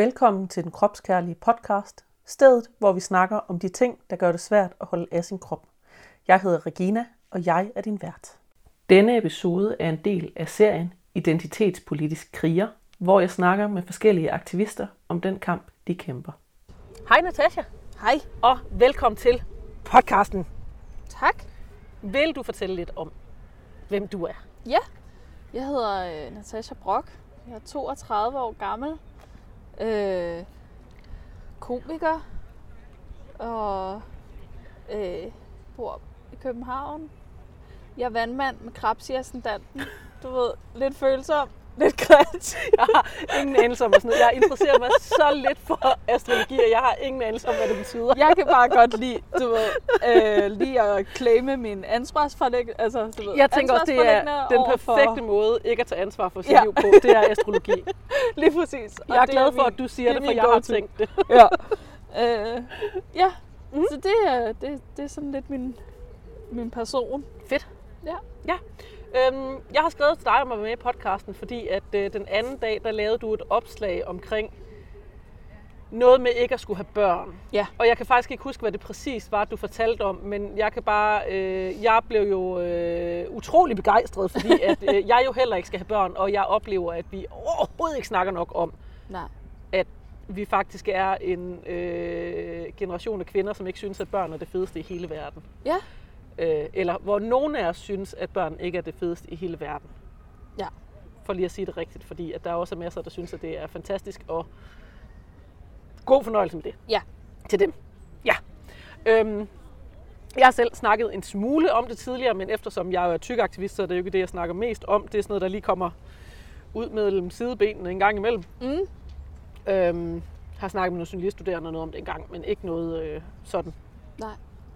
Velkommen til den kropskærlige podcast, stedet hvor vi snakker om de ting, der gør det svært at holde af sin krop. Jeg hedder Regina, og jeg er din vært. Denne episode er en del af serien Identitetspolitisk kriger, hvor jeg snakker med forskellige aktivister om den kamp, de kæmper. Hej Natasha, Hej. og velkommen til podcasten. Tak. Vil du fortælle lidt om, hvem du er? Ja, jeg hedder øh, Natasha Brock. Jeg er 32 år gammel. Øh, komiker. Og øh, bor i København. Jeg er vandmand med krebs i ascendanten. Du ved, lidt følsom, lidt kreativ. Jeg har ingen anelse om, sådan noget. Jeg interesserer mig så lidt for astrologi, og jeg har ingen anelse om, hvad det betyder. Jeg kan bare godt lide, du ved, øh, lige at claime min ansvarsforlæg. Altså, du ved, Jeg tænker også, det er den perfekte måde ikke at tage ansvar for sit Ja. liv på. Det er astrologi. Lige præcis. Og Jeg er glad for, min- at du siger det det, for jeg har tænkt det. Ja. øh, ja. Mm. Så det er, det, det er sådan lidt min, min person. Fedt. Ja. Ja. Øhm, jeg har skrevet til dig om at være med i podcasten, fordi at øh, den anden dag, der lavede du et opslag omkring noget med ikke at skulle have børn. Ja. Og jeg kan faktisk ikke huske, hvad det præcis var, du fortalte om, men jeg kan bare, øh, jeg blev jo øh, utrolig begejstret, fordi at øh, jeg jo heller ikke skal have børn, og jeg oplever, at vi overhovedet ikke snakker nok om, Nej. at vi faktisk er en øh, generation af kvinder, som ikke synes, at børn er det fedeste i hele verden. Ja. Øh, eller hvor nogen af os synes, at børn ikke er det fedeste i hele verden. Ja. For lige at sige det rigtigt, fordi at der er også masser, der synes, at det er fantastisk, og god fornøjelse med det. Ja. Til dem. Ja. Øhm, jeg har selv snakket en smule om det tidligere, men eftersom jeg er tykaktivist, så er det jo ikke det, jeg snakker mest om. Det er sådan noget, der lige kommer ud mellem sidebenene en gang imellem. Mm. Øhm, har snakket med nogle journaliststuderende og noget om det engang, men ikke noget øh, sådan. Nej.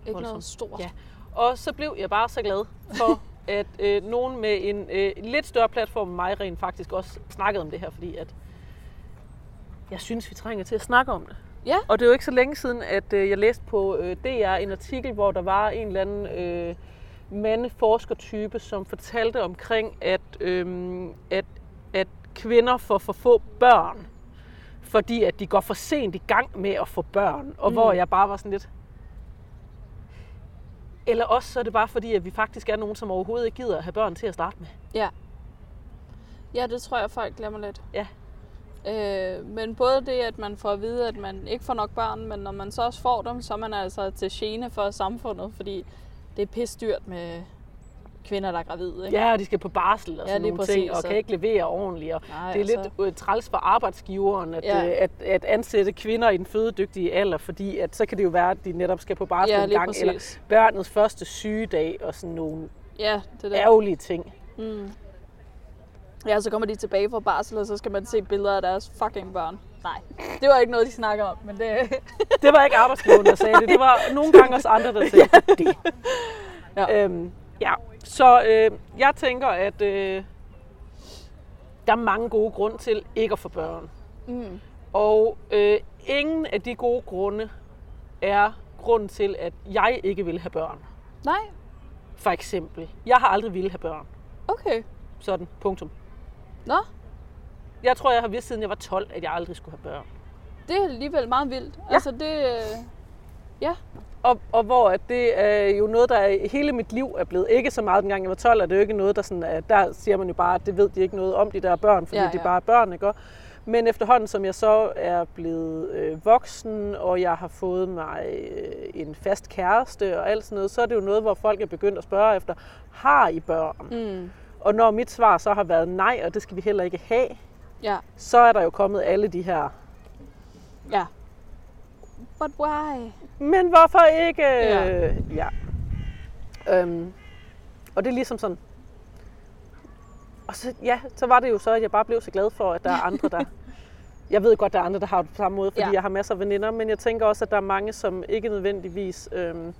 Ikke Voldsomt. noget stort. Ja. Og så blev jeg bare så glad for, at øh, nogen med en øh, lidt større platform end mig rent faktisk også snakkede om det her, fordi at jeg synes, vi trænger til at snakke om det. Ja. Og det er jo ikke så længe siden, at øh, jeg læste på øh, DR en artikel, hvor der var en eller anden øh, mandeforskertype, som fortalte omkring, at, øh, at, at kvinder får for få børn, fordi at de går for sent i gang med at få børn. Og mm. hvor jeg bare var sådan lidt, eller også så er det bare fordi, at vi faktisk er nogen, som overhovedet ikke gider at have børn til at starte med. Ja. Ja, det tror jeg, folk glemmer lidt. Ja. Øh, men både det, at man får at vide, at man ikke får nok børn, men når man så også får dem, så er man altså til gene for samfundet, fordi det er pisse dyrt med kvinder, der er gravide. Ikke? Ja, og de skal på barsel og Ja, sådan lige nogle ting, og så- kan ikke levere ordentligt. Og Nej, det er lidt altså- øh, træls for arbejdsgiveren at, Ja. øh, at, at ansætte kvinder i den fødedygtige alder, fordi at, så kan det jo være, at de netop skal på barsel Ja, en gang, eller præcis. børnets første sygedag og sådan nogle Ja, det er det. ærgerlige ting. Mm. Ja, så kommer de tilbage fra barsel, og så skal man se billeder af deres fucking børn. Nej, det var ikke noget, de snakker om, men det... Det var ikke arbejdsgiveren, der sagde det. Det var nogle gange også andre, der sagde det. Ja. Øhm, ja. Så øh, jeg tænker, at øh, der er mange gode grunde til ikke at få børn. Mm. Og øh, ingen af de gode grunde er grunden til, at jeg ikke vil have børn. Nej, For eksempel, jeg har aldrig ville have børn. okay. Sådan, punktum. Nå, Jeg tror, jeg har vidst siden jeg var 12, at jeg aldrig skulle have børn. det er alligevel meget vildt. Ja. Altså, det... øh, Ja, Og, og hvor at det er jo noget, der er, hele mit liv er blevet. Ikke så meget dengang jeg var 12, er det jo ikke noget, der sådan, er, der siger man jo bare, at det ved de ikke noget om, de der børn, fordi Ja, ja, de bare er børn, ikke? Men efterhånden, som jeg så er blevet øh, voksen, og jeg har fået mig øh, en fast kæreste og alt sådan noget, så er det jo noget, hvor folk er begyndt at spørge efter, har I børn? mm. Og når mit svar så har været nej, og det skal vi heller ikke have, ja, så er der jo kommet alle de her, ja. But why? men hvorfor ikke? Ja. ja. Øhm, og det er ligesom sådan, og så, ja, så var det jo så, at jeg bare blev så glad for, at der er andre, der... Jeg ved godt, der er andre, der har det på samme måde, fordi Ja. jeg har masser af veninder, men jeg tænker også, at der er mange, som ikke nødvendigvis øhm,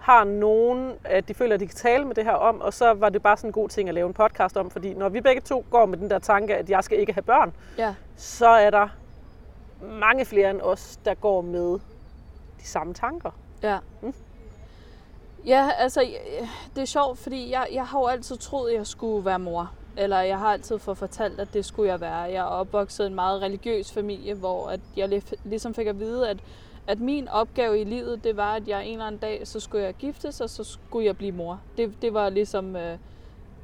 har nogen, at de føler, at de kan tale med det her om, og så var det bare sådan en god ting at lave en podcast om, fordi når vi begge to går med den der tanke, at jeg skal ikke have børn, Ja, så er der mange flere end os, der går med de samme tanker. ja. Mm. Ja, altså, det er sjovt, fordi jeg, jeg har jo altid troet, at jeg skulle være mor. eller jeg har altid fået fortalt, at det skulle jeg være. Jeg er opvokset i en meget religiøs familie, hvor at jeg ligesom fik at vide, at, at min opgave i livet, det var, at jeg en eller anden dag, så skulle jeg giftes, og så skulle jeg blive mor. Det, det var ligesom... Øh,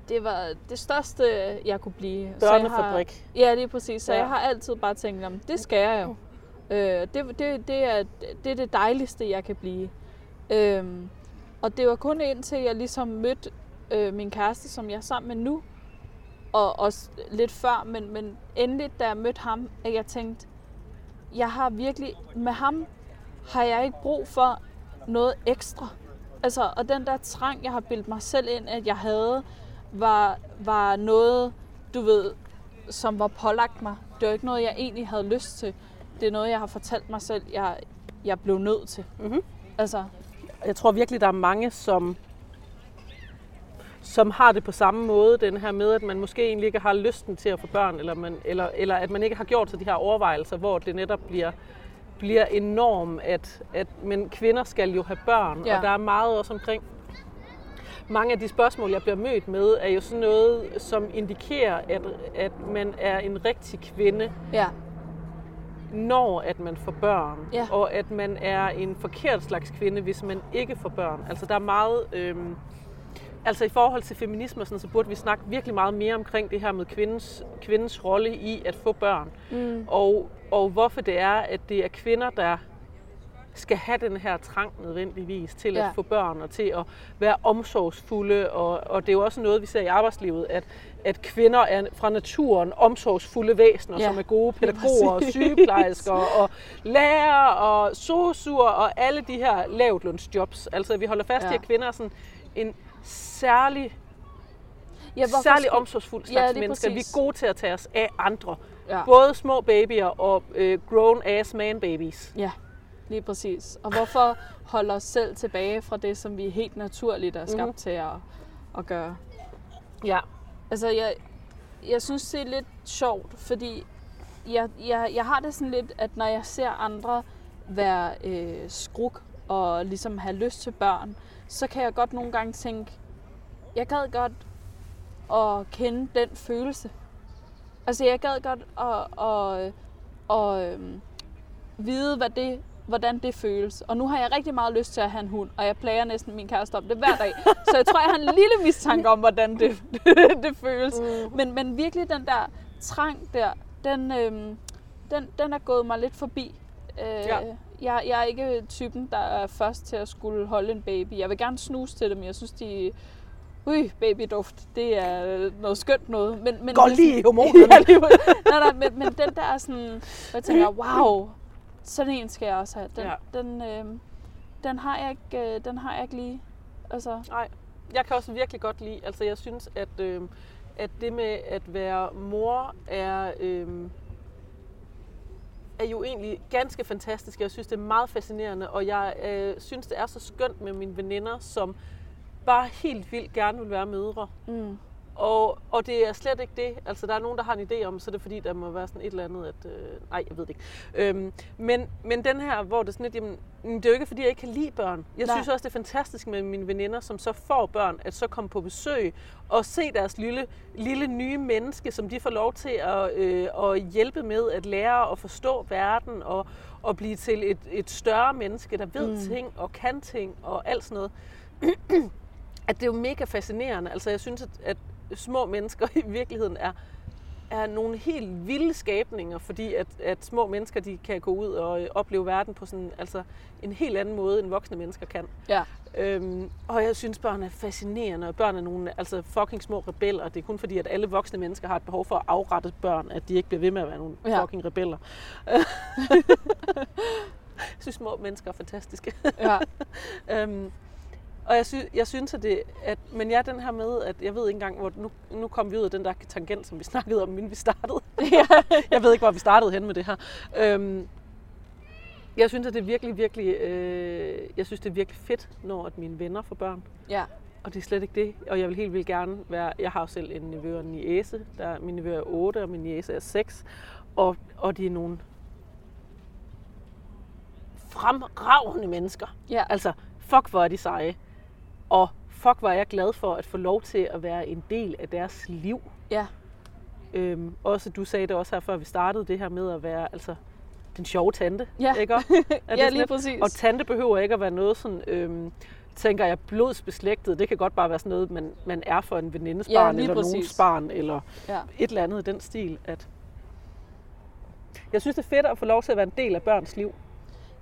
det var det største, jeg kunne blive. Børnefabrik. Så jeg har, ja, det er præcis. Så ja. jeg har altid bare tænkt, om det skal jeg jo. Øh, det, det, det, er, det er det dejligste, jeg kan blive. Øh, og det var kun indtil jeg ligesom mødte øh, min kæreste, som jeg er sammen med nu, og også lidt før, men, men endelig, da jeg mødte ham, at jeg tænkte, jeg har virkelig, med ham har jeg ikke brug for noget ekstra. Altså, og den der trang, jeg har bildt mig selv ind, at jeg havde, var, var noget, du ved, som var pålagt mig. Det var ikke noget, jeg egentlig havde lyst til. Det er noget, jeg har fortalt mig selv, jeg, jeg blev nødt til. Mm-hmm. Altså. Jeg tror virkelig, der er mange, som, som har det på samme måde, den her med, at man måske egentlig ikke har lysten til at få børn, eller, man, eller, eller at man ikke har gjort sig de her overvejelser, hvor det netop bliver, bliver enormt, at, at men kvinder skal jo have børn, ja. og der er meget også omkring, mange af de spørgsmål, jeg bliver mødt med, er jo sådan noget, som indikerer, at, at man er en rigtig kvinde, ja. når at man får børn. Ja. Og at man er en forkert slags kvinde, hvis man ikke får børn. Altså der er meget... Øh, altså i forhold til feminisme, sådan, så burde vi snakke virkelig meget mere omkring det her med kvindens, kvindens rolle i at få børn. Mm. Og, og hvorfor det er, at det er kvinder, der skal have den her trang nødvendigvis til ja. at få børn og til at være omsorgsfulde. Og, og det er jo også noget, vi ser i arbejdslivet, at, at kvinder er fra naturen omsorgsfulde væsener, ja. som er gode pædagoger og sygeplejersker og lærer og sosuer og alle de her lavtlønsjobs. Altså vi holder fast ja. i, at kvinder er sådan en særlig ja, særlig skulle... omsorgsfuld slags ja, mennesker. Præcis. Vi er gode til at tage os af andre. Ja. Både små babyer og øh, grown-ass man babies. Ja, lige præcis. Og hvorfor holde os selv tilbage fra det, som vi helt naturligt er skabt mm-hmm. til at, at gøre? Ja. Altså, jeg, jeg synes, det er lidt sjovt, fordi jeg, jeg, jeg har det sådan lidt, at når jeg ser andre være øh, skruk og ligesom have lyst til børn, så kan jeg godt nogle gange tænke, jeg gad godt at kende den følelse. Altså jeg gad godt at, at, at, at øhm, vide, hvad det, hvordan det føles. Og nu har jeg rigtig meget lyst til at have en hund, og jeg plager næsten min kæreste om det hver dag. Så jeg tror, jeg har en lille mistanke om, hvordan det, det føles. Mm. Men, men virkelig den der trang der, den, øhm, den, den er gået mig lidt forbi. Øh, ja. jeg, jeg er ikke typen, der er først til at skulle holde en baby. Jeg vil gerne snuse til dem. Jeg synes, de Ui, babyduft, det er noget skønt noget. Men, men, Går lige i hormonerne. ja, lige, nej, nej, men, men den der er sådan, jeg tænker, wow, sådan en skal jeg også have. Den, ja. den, øh, den, har jeg ikke, øh, den har jeg ikke lige. Altså. Nej, jeg kan også virkelig godt lide, altså jeg synes, at, øh, at det med at være mor er... Øh, er jo egentlig ganske fantastisk. Jeg synes, det er meget fascinerende, og jeg øh, synes, det er så skønt med mine veninder, som bare helt vildt gerne vil være mødre. Mm. Og, og det er slet ikke det. Altså, der er nogen, der har en idé om, så er det fordi, der må være sådan et eller andet, at... Øh, nej, jeg ved det ikke. Øhm, men, men den her, hvor det er sådan lidt, jamen, det er jo ikke, fordi jeg ikke kan lide børn. Jeg nej. synes også, det er fantastisk med mine veninder, som så får børn, at så komme på besøg og se deres lille, lille nye menneske, som de får lov til at, øh, at hjælpe med at lære at forstå verden og, og blive til et, et større menneske, der ved mm. ting og kan ting og alt sådan noget. at det er jo mega fascinerende. Altså jeg synes, at, at små mennesker i virkeligheden er, er nogle helt vilde skabninger, fordi at, at små mennesker de kan gå ud og opleve verden på sådan, altså en helt anden måde, end voksne mennesker kan. Ja. Øhm, og jeg synes, børn er fascinerende, og børn er nogle altså fucking små rebeller. Det er kun fordi, at alle voksne mennesker har et behov for at afrette børn, at de ikke bliver ved med at være nogle ja. fucking rebeller. jeg synes, små mennesker er fantastiske. Ja. øhm, og jeg, sy- jeg synes, at det, at, men ja, den her med, at jeg ved ikke engang, hvor nu, nu kom vi ud af den der tangent, som vi snakkede om, inden vi startede. jeg ved ikke, hvor vi startede hen med det her. Øhm, jeg synes, at det er virkelig, virkelig, øh, jeg synes, det er virkelig fedt, når at mine venner får børn. Ja. Og det er slet ikke det. Og jeg vil helt vildt gerne være, jeg har jo selv en nevø og en niece. Der, min nevø er 8, og min niece er 6. Og, og de er nogle fremragende mennesker. Ja. Altså, fuck hvor er de seje. Og fuck, var jeg glad for at få lov til at være en del af deres liv. Ja, Øhm, også du sagde det også her, før vi startede, det her med at være altså, den sjove tante. Ja. Ikke? Er det ja lige lidt- præcis. Og tante behøver ikke at være noget sådan, øhm, tænker jeg, blodsbeslægtet. Det kan godt bare være sådan noget, man, man er for en venindes Ja, barn, eller præcis. nogens barn, eller Ja. et eller andet i den stil. At jeg synes, det er fedt at få lov til at være en del af børns liv.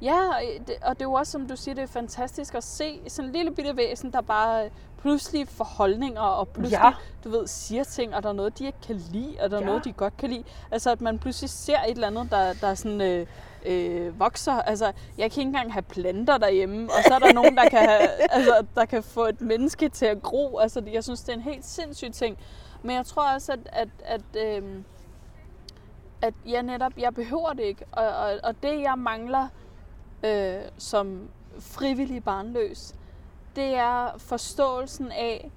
Ja, og det, og det er jo også, som du siger, det er fantastisk at se sådan en lille bitte væsen, der bare pludselig får holdninger, og pludselig, Ja. du ved, siger ting, og der er noget, de ikke kan lide, og der er ja. noget, de godt kan lide. Altså, at man pludselig ser et eller andet, der, der sådan, øh, øh, vokser. Altså, jeg kan ikke engang have planter derhjemme, og så er der nogen, der kan, have, altså, der kan få et menneske til at gro. Altså, jeg synes, det er en helt sindssyg ting. Men jeg tror også, at, at, at, øh, at jeg netop, jeg behøver det ikke. Og, og, og det, jeg mangler øh, som frivillig barnløs, det er forståelsen af,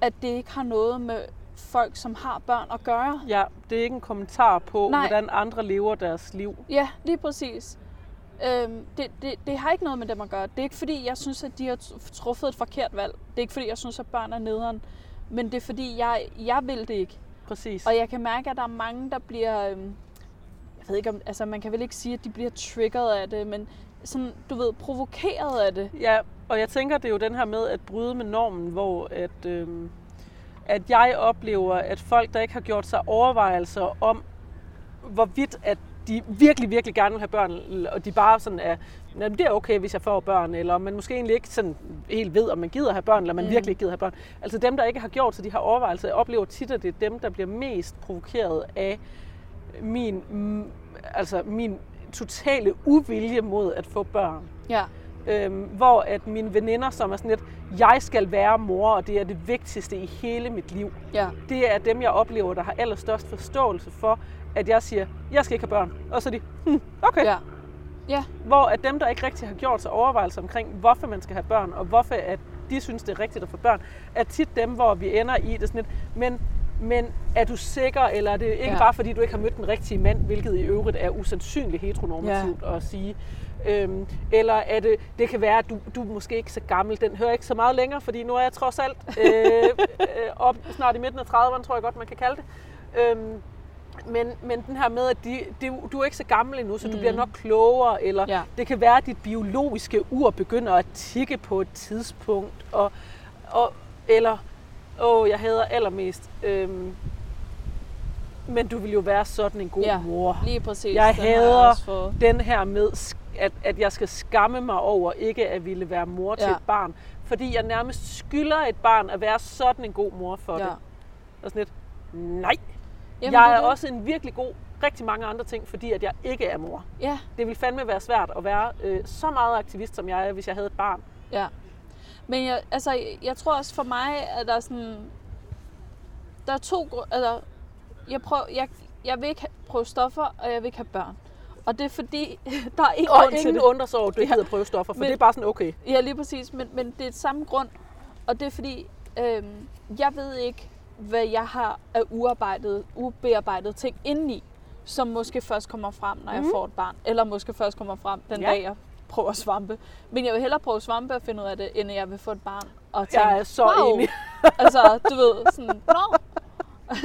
at det ikke har noget med folk, som har børn at gøre. Ja, det er ikke en kommentar på, Nej. hvordan andre lever deres liv. Ja, lige præcis. Øhm, det, det, det har ikke noget med dem at gøre. Det er ikke fordi, jeg synes, at de har tr- truffet et forkert valg. Det er ikke fordi, jeg synes, at børn er nederen. Men det er fordi, jeg, jeg vil det ikke. Præcis. Og jeg kan mærke, at der er mange, der bliver... Øhm, jeg ved ikke om... Altså, man kan vel ikke sige, at de bliver triggeret af det, men sådan, du ved, provokeret af det. Ja, og jeg tænker, det er jo den her med at bryde med normen, hvor at, øhm, at jeg oplever, at folk, der ikke har gjort sig overvejelser om, hvorvidt at de virkelig, virkelig gerne vil have børn, og de bare sådan er, "Jamen, det er okay, hvis jeg får børn, eller man måske egentlig ikke sådan helt ved, om man gider have børn, eller man mm. Virkelig ikke gider have børn. Altså dem, der ikke har gjort sig de her overvejelser, jeg oplever tit, at det er dem, der bliver mest provokeret af min, altså min totale uvilje mod at få børn. Ja, Øhm, hvor at mine veninder, som er sådan lidt, jeg skal være mor, og det er det vigtigste i hele mit liv. ja, Det er dem, jeg oplever, der har allerstørst forståelse for, at jeg siger, jeg skal ikke have børn. Og så er de, hm, okay. ja. Ja, Hvor at dem, der ikke rigtig har gjort sig overvejelser omkring, hvorfor man skal have børn, og hvorfor at de synes, det er rigtigt at få børn, er tit dem, hvor vi ender i det sådan lidt, men, men er du sikker, eller er det ikke ja. Bare fordi, du ikke har mødt den rigtige mand, hvilket i øvrigt er usandsynligt heteronormativt ja. at sige. Øhm, eller er det, det kan være, at du, du er måske ikke så gammel, den hører ikke så meget længere, fordi nu er jeg trods alt øh, øh, op snart i midten af 30'erne, tror jeg godt, man kan kalde det. Øhm, men, men den her med, at de, de, du er ikke så gammel endnu, så du bliver nok klogere, eller Ja. det kan være, at dit biologiske ur begynder at tikke på et tidspunkt, og, og, eller, åh, jeg hader allermest, øhm, men du vil jo være sådan en god Ja. mor. lige præcis. Jeg Den hader også fået. den her med, at, at jeg skal skamme mig over ikke at ville være mor til Ja. et barn, fordi jeg nærmest skylder et barn at være sådan en god mor for Ja. det. Og sådan lidt, nej, Jamen, jeg er det. også en virkelig god, rigtig mange andre ting, fordi at jeg ikke er mor. Ja, Det vil fandme være svært at være øh, så meget aktivist, som jeg er, hvis jeg havde et barn. Ja. Men jeg, altså, jeg tror også for mig, at der er sådan... Der er to altså, jeg, prøver, jeg, jeg vil ikke prøve stoffer, og jeg vil ikke have børn. Og det er fordi, der er ingen Og grund til ingen det. undrer sig over, at du ikke Ja. prøve stoffer, for Men- det er bare sådan, okay. Ja, lige præcis. Men, men det er et samme grund. Og det er fordi, øhm, jeg ved ikke, hvad jeg har af uarbejdet, ubearbejdet ting indeni, som måske først kommer frem, når jeg Mhm. får et barn. Eller måske først kommer frem den Ja. dag, jeg prøver svampe. Men jeg vil hellere prøve svampe og finde ud af det, end jeg vil få et barn og tænke, Jeg er så wow. enig. altså, du ved, sådan, nå.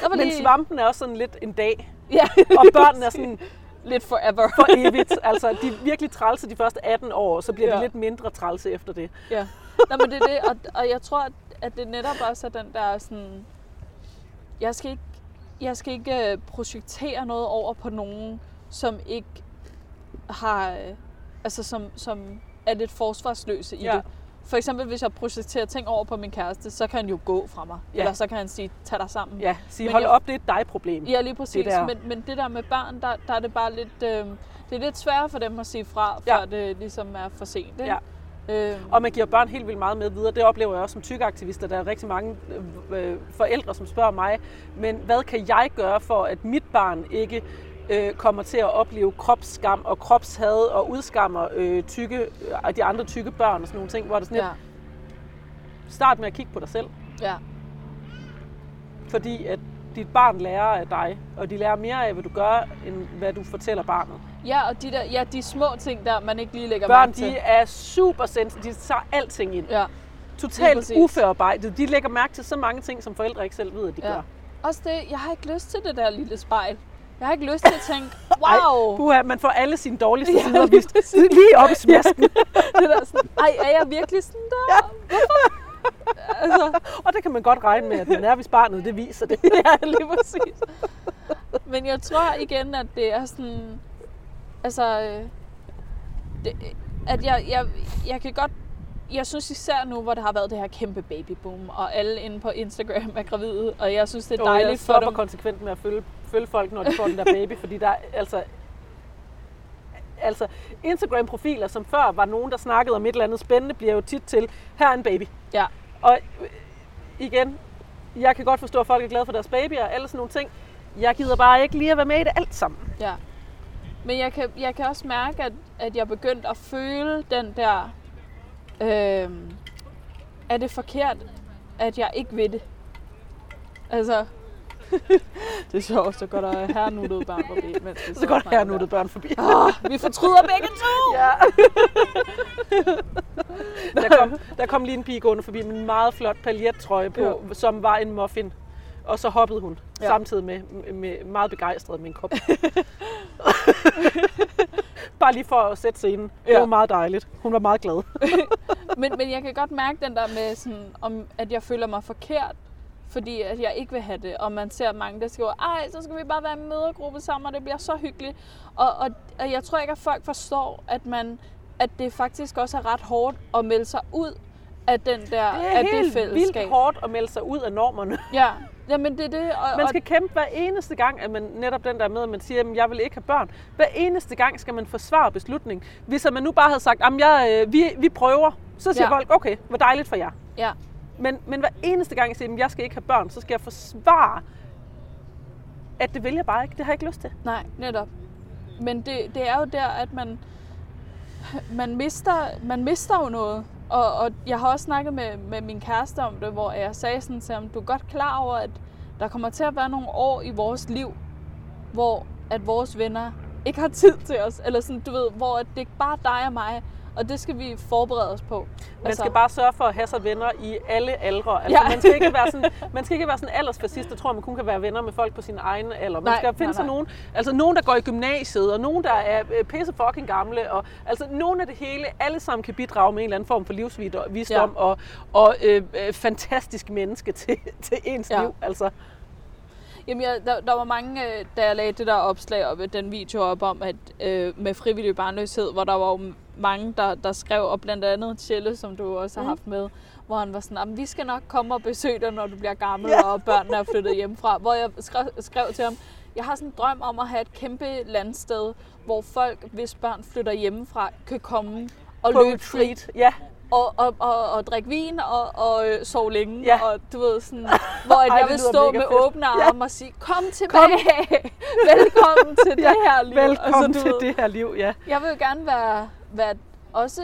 der var Men lige, svampen er også sådan lidt en dag, ja, og børnene er sådan lidt forever. for evigt. Altså, de er virkelig trælse de første 18 år, så bliver de Ja. lidt mindre trælse efter det. Ja. Nå, men det er det, og, og jeg tror, at, det netop også er den der sådan... Jeg skal ikke, jeg skal ikke øh, projektere noget over på nogen, som ikke har... Altså, som, som er lidt forsvarsløse i Ja. det. For eksempel, hvis jeg projekterer ting over på min kæreste, så kan han jo gå fra mig. Ja. Eller så kan han sige, tag dig sammen. Ja, sige, hold jeg- op, det er et dig-problem. Ja, lige præcis. Det der. Men, men det der med børn, der, der er det bare lidt... Øh, det er lidt sværere for dem at sige fra, Ja. før det ligesom er for sent. Ikke? Ja. Øh, Og man giver børn helt vildt meget med videre. Det oplever jeg også som tykaktivist, der er rigtig mange øh, øh, forældre, som spørger mig, men hvad kan jeg gøre for, at mit barn ikke øh, kommer til at opleve kropsskam og kropshad og udskammer øh, tykke, øh, de andre tykke børn og sådan nogle ting, hvor det er sådan ja. lidt, start med at kigge på dig selv, ja. fordi at dit barn lærer af dig, og de lærer mere af, hvad du gør, end hvad du fortæller barnet. Ja, og de, der, ja, de små ting der, man ikke lige lægger Børn, mærke til. de er super sensitive, de tager alting ind. Ja. Totalt uforarbejdet. De lægger mærke til så mange ting, som forældre ikke selv ved, at de Ja. gør. også det, jeg har ikke lyst til det der lille spejl. Jeg har ikke lyst til at tænke, wow. Puha, man får alle sine dårligste Ja, sider vist lige op i smasken. det der sådan, ej, er jeg virkelig sådan der? Hvorfor? Altså, Og det kan man godt regne med, at man er, hvis barnet det viser det. ja, lige præcis. Men jeg tror igen, at det er sådan, altså, øh, det, at jeg, jeg, jeg kan godt, jeg synes især nu, hvor der har været det her kæmpe babyboom, og alle inde på Instagram er gravide, og jeg synes, det er Og jeg dejligt for dem. konsekvent med at følge, følge folk, når de får den der baby, fordi der er altså... Altså, Instagram-profiler, som før var nogen, der snakkede om et eller andet spændende, bliver jo tit til, her er en baby. Ja, Og øh, igen, jeg kan godt forstå, at folk er glade for deres babyer og alle sådan nogle ting. Jeg gider bare ikke lige at være med i det alt sammen. ja. Men jeg kan, jeg kan også mærke, at, at jeg er begyndt at føle den der, øh, er det forkert, at jeg ikke ved det? Altså, det er sjovt, så går der hernuttede børn forbi. Mens vi Så går der her snakker nu det børn forbi. Åh, vi fortryder begge to! Ja. der, kom, der kom lige en pige gående forbi med en meget flot paljettrøje på, Ja. som var en muffin. Og så hoppede hun ja. samtidig med, med meget begejstret med en kop. Bare lige for at sætte scenen. Det Ja. var meget dejligt. Hun var meget glad. Men, men jeg kan godt mærke den der med, sådan, om, at jeg føler mig forkert, fordi at jeg ikke vil have det. Og man ser mange, der skriver, ej, så skal vi bare være en mødergruppe sammen, og det bliver så hyggeligt. Og, og, og jeg tror ikke, at folk forstår, at, man, at det faktisk også er ret hårdt at melde sig ud af den der, Det er af det helt fællesskab. vildt hårdt at melde sig ud af normerne. Ja, Jamen det er det. Og, Man skal kæmpe hver eneste gang, at man netop den der med, at man siger, at jeg vil ikke have børn. Hver eneste gang skal man forsvare beslutningen. Hvis man nu bare havde sagt, at jeg, øh, vi, vi prøver, så siger Ja. folk, okay, hvor dejligt for jer. ja, Men, men hver eneste gang, jeg siger, at jeg skal ikke have børn, så skal jeg forsvare, at det vil jeg bare ikke. Det har jeg ikke lyst til. nej, netop. Men det, det er jo der, at man, man, mister, man mister jo noget. Og, og jeg har også snakket med, med min kæreste om det, hvor jeg sagde sådan til ham, du er godt klar over, at der kommer til at være nogle år i vores liv, hvor at vores venner ikke har tid til os. Eller sådan, du ved, hvor at det er bare dig og mig. Og det skal vi forberede os på. Man skal bare sørge for at have sig venner i alle aldre. Altså, Ja. man, skal ikke være sådan, man skal ikke være sådan aldersfascist, der tror, man kun kan være venner med folk på sin egen alder. Man Nej, skal finde nej, sig nej. nogen, altså nogen, der går i gymnasiet, og nogen, der er øh, pisse fucking gamle. Og, altså nogen af det hele, alle sammen kan bidrage med en eller anden form for livsvisdom Ja. og, og øh, øh, fantastisk menneske til, til ens Ja. liv. Altså, Jamen, jeg, der, der var mange, øh, da jeg lagde det der opslag op, den video op om, at øh, med frivillig barnløshed, hvor der var jo mange, der, der skrev, og blandt andet Tjelle, som du også har Mm. haft med, hvor han var sådan, "Jamen, vi skal nok komme og besøge dig, når du bliver gammel, Ja. og børnene er flyttet hjemmefra. Hvor jeg skrev, skrev til ham, jeg har sådan en drøm om at have et kæmpe landsted, hvor folk, hvis børn flytter hjemmefra, kan komme og på løbe fri, retreat. Ja, og, og, og, og drikke vin og, og øh, sove længe. Ja. Og du ved sådan, hvor Ej, jeg vil stå med fedt. åbne Ja. arme og sige, kom tilbage, velkommen til det her liv. velkommen du til ved, det her liv. Ja. Jeg vil gerne være, være også,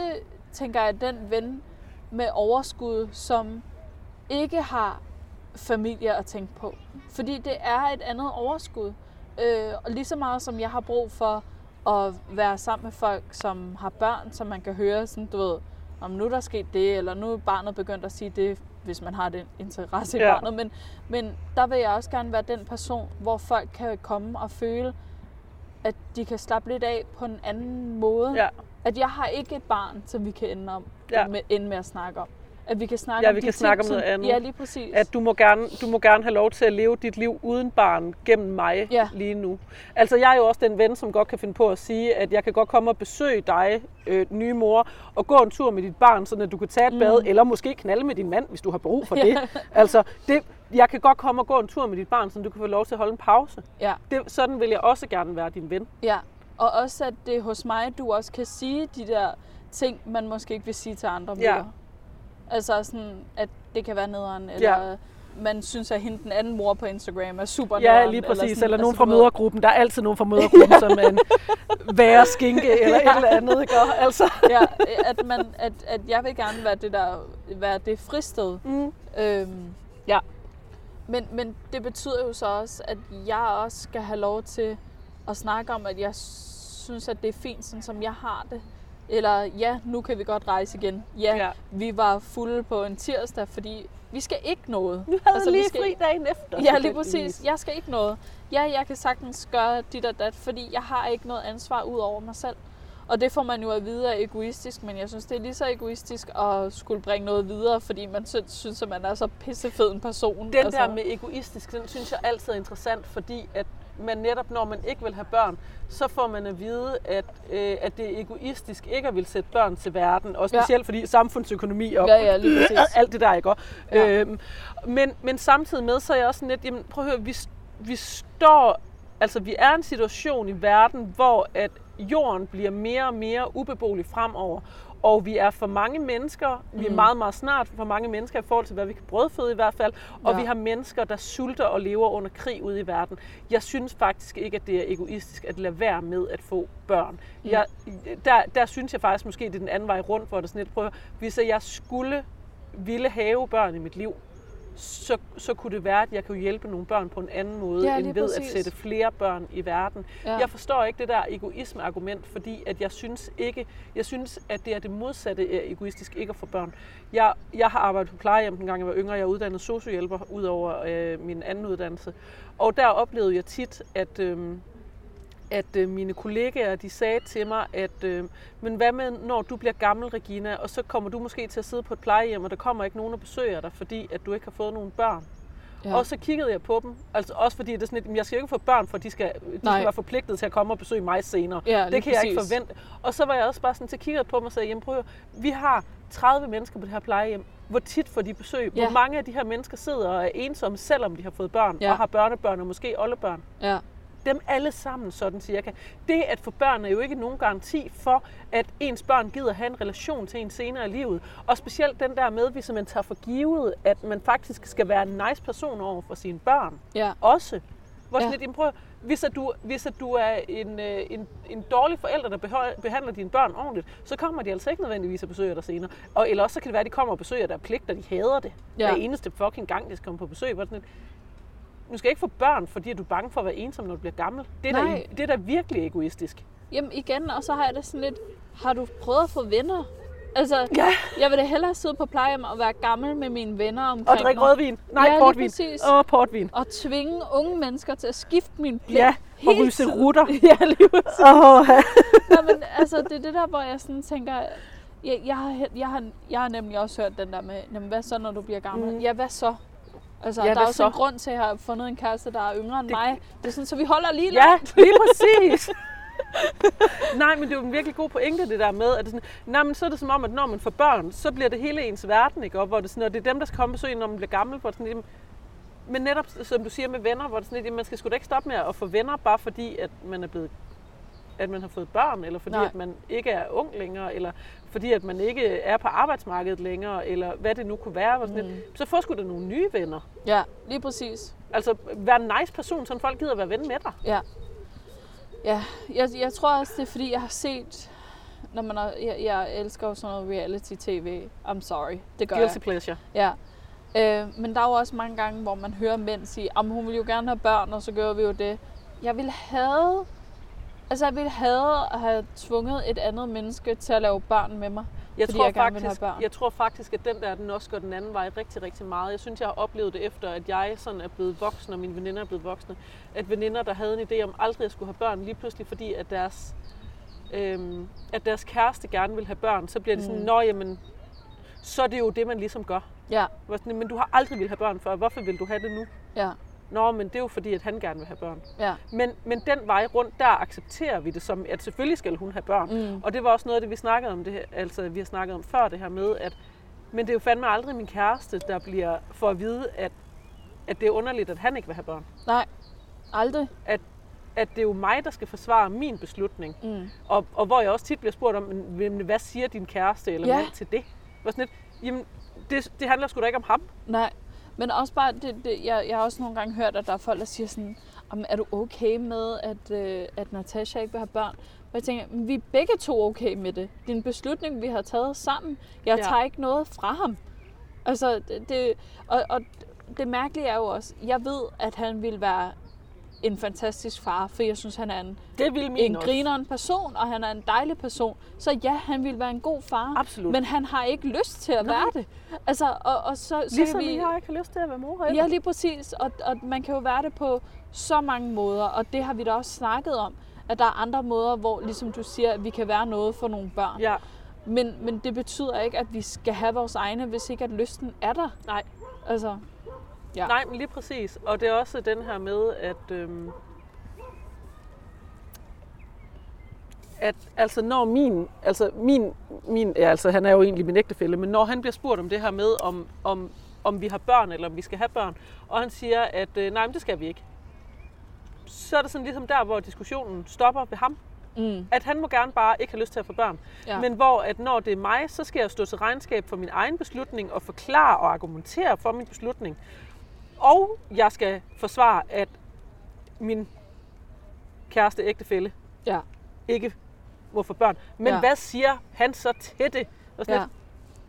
tænker jeg, den ven med overskud, som ikke har familie at tænke på. Fordi det er et andet overskud. Øh, og lige så meget som jeg har brug for at være sammen med folk, som har børn, som man kan høre sådan, du ved, om nu er der sket det, eller nu er barnet begyndt at sige det, hvis man har den interesse i Ja. barnet. Men, men der vil jeg også gerne være den person, hvor folk kan komme og føle, at de kan slappe lidt af på en anden måde. Ja. At jeg har ikke et barn, som vi kan ende, om, Ja. med, ende med at snakke om. At vi kan snakke Ja, om vi kan ting, snakke om noget andet. Ja, lige præcis. At du må, gerne, du må gerne have lov til at leve dit liv uden barn gennem mig Ja. lige nu. Altså jeg er jo også den ven, som godt kan finde på at sige, at jeg kan godt komme og besøge dig, øh, nye mor, og gå en tur med dit barn, så at du kan tage et Mm. bad, eller måske knalde med din mand, hvis du har brug for det. altså, det, jeg kan godt komme og gå en tur med dit barn, så du kan få lov til at holde en pause. Ja, Det, sådan vil jeg også gerne være din ven. ja. Og også, at det hos mig, du også kan sige de der ting, man måske ikke vil sige til andre Ja. mødre. Altså sådan, at det kan være nederen, eller man synes, at hende den anden mor på Instagram er super Ja, nederen, lige præcis. Eller, sådan, eller nogen altså, fra du ved- mødergruppen. Der er altid nogen fra mødergruppen, som er en værre skinke eller et eller andet. Ikke? Altså. ja, at, man, at, at jeg vil gerne være det der, være det fristed. Mm. Øhm, Ja. men, men det betyder jo så også, at jeg også skal have lov til at snakke om, at jeg synes, at det er fint, sådan som jeg har det. Eller ja, nu kan vi godt rejse igen. Ja, Ja. vi var fulde på en tirsdag, fordi vi skal ikke noget. Du havde altså, vi lige skal fri dagen efter. Ja, lige præcis. Jeg skal ikke noget. Ja, jeg kan sagtens gøre dit og dat, fordi jeg har ikke noget ansvar ud over mig selv. Og det får man jo at vide er egoistisk, men jeg synes, det er lige så egoistisk at skulle bringe noget videre, fordi man synes, synes at man er så pissefed en person. Den altså. der med egoistisk, den synes jeg altid er interessant, fordi at man netop, når man ikke vil have børn, så får man at vide, at, øh, at det er egoistisk ikke at vil sætte børn til verden, og specielt ja. fordi samfundsøkonomi og Ja, ja, lige præcis. alt det der, ikke? også? Ja. Øhm, men, men samtidig med, så er jeg også sådan lidt, jamen prøv at høre, vi, vi står, altså vi er i en situation i verden, hvor at jorden bliver mere og mere ubeboelig fremover, og vi er for mange mennesker, vi er Mm. meget, meget snart for mange mennesker i forhold til, hvad vi kan brødføde i hvert fald, og Ja. vi har mennesker, der sulter og lever under krig ude i verden. Jeg synes faktisk ikke, at det er egoistisk at lade være med at få børn. Mm. Jeg, der, der synes jeg faktisk måske, det er den anden vej rundt, hvor det er sådan lidt, prøv at høre, hvis jeg skulle ville have børn i mit liv, så, så kunne det være, at jeg kunne hjælpe nogle børn på en anden måde, Ja, end ved præcis. at sætte flere børn i verden. Ja. Jeg forstår ikke det der egoisme-argument, fordi at jeg synes ikke, jeg synes, at det er det modsatte af egoistisk ikke at få børn. Jeg, jeg har arbejdet på plejehjem, dengang jeg var yngre. Jeg er uddannet sociohjælper, ud over øh, min anden uddannelse. Og der oplevede jeg tit, at... Øh, at øh, mine kollegaer de sagde til mig, at øh, men hvad med, når du bliver gammel, Regina, og så kommer du måske til at sidde på et plejehjem, og der kommer ikke nogen og besøger dig, fordi at du ikke har fået nogen børn. Ja. Og så kiggede jeg på dem, altså også fordi det er sådan lidt, "Jamen, jeg skal jo ikke få børn, for de skal, de Nej. skal være forpligtet til at komme og besøge mig senere. Ja, det kan jeg ikke præcis. forvente. Og så var jeg også bare sådan til kiggede på dem og sagde, jamen prøv at vi har 30 mennesker på det her plejehjem. Hvor tit får de besøg? Ja. Hvor mange af de her mennesker sidder og er ensomme, selvom de har fået børn, Ja. og har børnebørn og måske oldebørn? Ja. Dem alle sammen sådan cirka. Det at få børn er jo ikke nogen garanti for, at ens børn gider have en relation til en senere i livet. Og specielt den der med, hvis man tager for givet, at man faktisk skal være en nice person over for sine børn. Ja. Også. Hvor Ja. lidt, prøv, hvis, at du, hvis at du er en, øh, en, en dårlig forælder, der behandler dine børn ordentligt, så kommer de altså ikke nødvendigvis at besøge dig senere. Og, eller også så kan det være, at de kommer og besøger dig af pligt, og de hader det. Ja. Hver eneste fucking gang, de skal komme på besøg. Hvor sådan lidt, du skal ikke få børn, fordi du er bange for at være ensom, når du bliver gammel. Det er, da, Nej. det er da virkelig egoistisk. Jamen igen, og så har jeg det sådan lidt, har du prøvet at få venner? Altså, Ja. jeg vil da hellere sidde på plejehjem og være gammel med mine venner omkring Og drikke rødvin. Nej, Ja, portvin. Åh, portvin. og tvinge unge mennesker til at skifte min blik Ja, og ryse rutter. ja, lige præcis. Åh, ja. Men altså, det er det der, hvor jeg sådan tænker, jeg, jeg, har, jeg, har, jeg har nemlig også hørt den der med, jamen, hvad så, når du bliver gammel? Mm. Ja, hvad så? Altså, Ja, ja, der er også så? en grund til, at jeg har fundet en kæreste, der er yngre end Det- mig. Det er sådan, så vi holder lige Ja, langt. lige præcis. Nej, men det er jo en virkelig god pointe, det der med, at det sådan, nej, men så er det som om, at når man får børn, så bliver det hele ens verden, ikke? Og hvor det, sådan, og det er dem, der skal komme og besøge, når man bliver gammel, hvor det sådan, jamen, men netop, som du siger med venner, hvor det sådan, jamen, man skal sgu da ikke stoppe med at få venner, bare fordi, at man er blevet at man har fået børn, eller fordi Nej. at man ikke er ung længere, eller fordi at man ikke er på arbejdsmarkedet længere, eller hvad det nu kunne være. Hvor sådan Mm. lidt, så få sgu da nogle nye venner. Ja, lige præcis. Altså, vær en nice person, så folk gider være ven med dig. Ja. Ja, jeg, jeg tror også, det er fordi, jeg har set, når man har, jeg, jeg elsker jo sådan noget reality-tv. I'm sorry, det gør Guilty jeg. pleasure. Ja. Øh, men der er jo også mange gange, hvor man hører mænd sige, at hun vil jo gerne have børn, og så gør vi jo det. Jeg ville have, altså jeg ville have at have tvunget et andet menneske til at lave børn med mig. Jeg tror, jeg faktisk, jeg tror faktisk, at den der, den også går den anden vej rigtig, rigtig meget. Jeg synes, jeg har oplevet det efter, at jeg sådan er blevet voksen, og mine veninder er blevet voksne. At veninder, der havde en idé om aldrig at skulle have børn, lige pludselig fordi, at deres, øhm, at deres kæreste gerne vil have børn, så bliver det sådan, Mm. nå jamen, så er det jo det, man ligesom gør. Ja, Men du har aldrig vil have børn før, hvorfor vil du have det nu? ja, Nå, men det er jo fordi, at han gerne vil have børn. ja. Men, men den vej rundt, der accepterer vi det som, at selvfølgelig skal hun have børn. Mm. Og det var også noget af det, vi snakkede om, det, her- altså vi har snakket om før det her med, at men det er jo fandme aldrig min kæreste, der bliver for at vide, at, at det er underligt, at han ikke vil have børn. Nej, aldrig. At, at det er jo mig, der skal forsvare min beslutning. Mm. Og, og hvor jeg også tit bliver spurgt om, hvad siger din kæreste eller Ja. mand til det? Hvor sådan lidt, jamen, det, det handler sgu da ikke om ham. Nej, men også bare, det, det, jeg, jeg har også nogle gange hørt, at der er folk, der siger sådan, "Jamen, er du okay med, at, øh, at Natasha ikke vil have børn? Og jeg tænker, "Men vi er begge to okay med det. Det er en beslutning, vi har taget sammen. Jeg Ja. tager ikke noget fra ham. Altså, det, det, og, og det mærkelige er jo også, jeg ved, at han ville være en fantastisk far, for jeg synes, han er en, Det vil min en også. grineren person, og han er en dejlig person. Så ja, han vil være en god far. Absolut. Men han har ikke lyst til at Nej. være det. Altså, og, og så, så Ligesom vi... vi har ikke lyst til at være mor heller. Ja, lige præcis. Og, og man kan jo være det på så mange måder, og det har vi da også snakket om, at der er andre måder, hvor, ligesom du siger, at vi kan være noget for nogle børn. ja. Men, men det betyder ikke, at vi skal have vores egne, hvis ikke at lysten er der. Nej. Altså, Ja. Nej, men lige præcis. Og det er også den her med, at... Øhm, at altså når min, altså min, min ja, altså han er jo egentlig min ægtefælle, men når han bliver spurgt om det her med, om, om, om vi har børn, eller om vi skal have børn, og han siger, at øh, nej, men det skal vi ikke, så er det sådan ligesom der, hvor diskussionen stopper ved ham. mm, At han må gerne bare ikke have lyst til at få børn. Ja. Men hvor at når det er mig, så skal jeg stå til regnskab for min egen beslutning og forklare og argumentere for min beslutning. Og jeg skal forsvare, at min kæreste ægtefælle ja, ikke må få børn. Men Ja. hvad siger han så til det? Og sådan ja,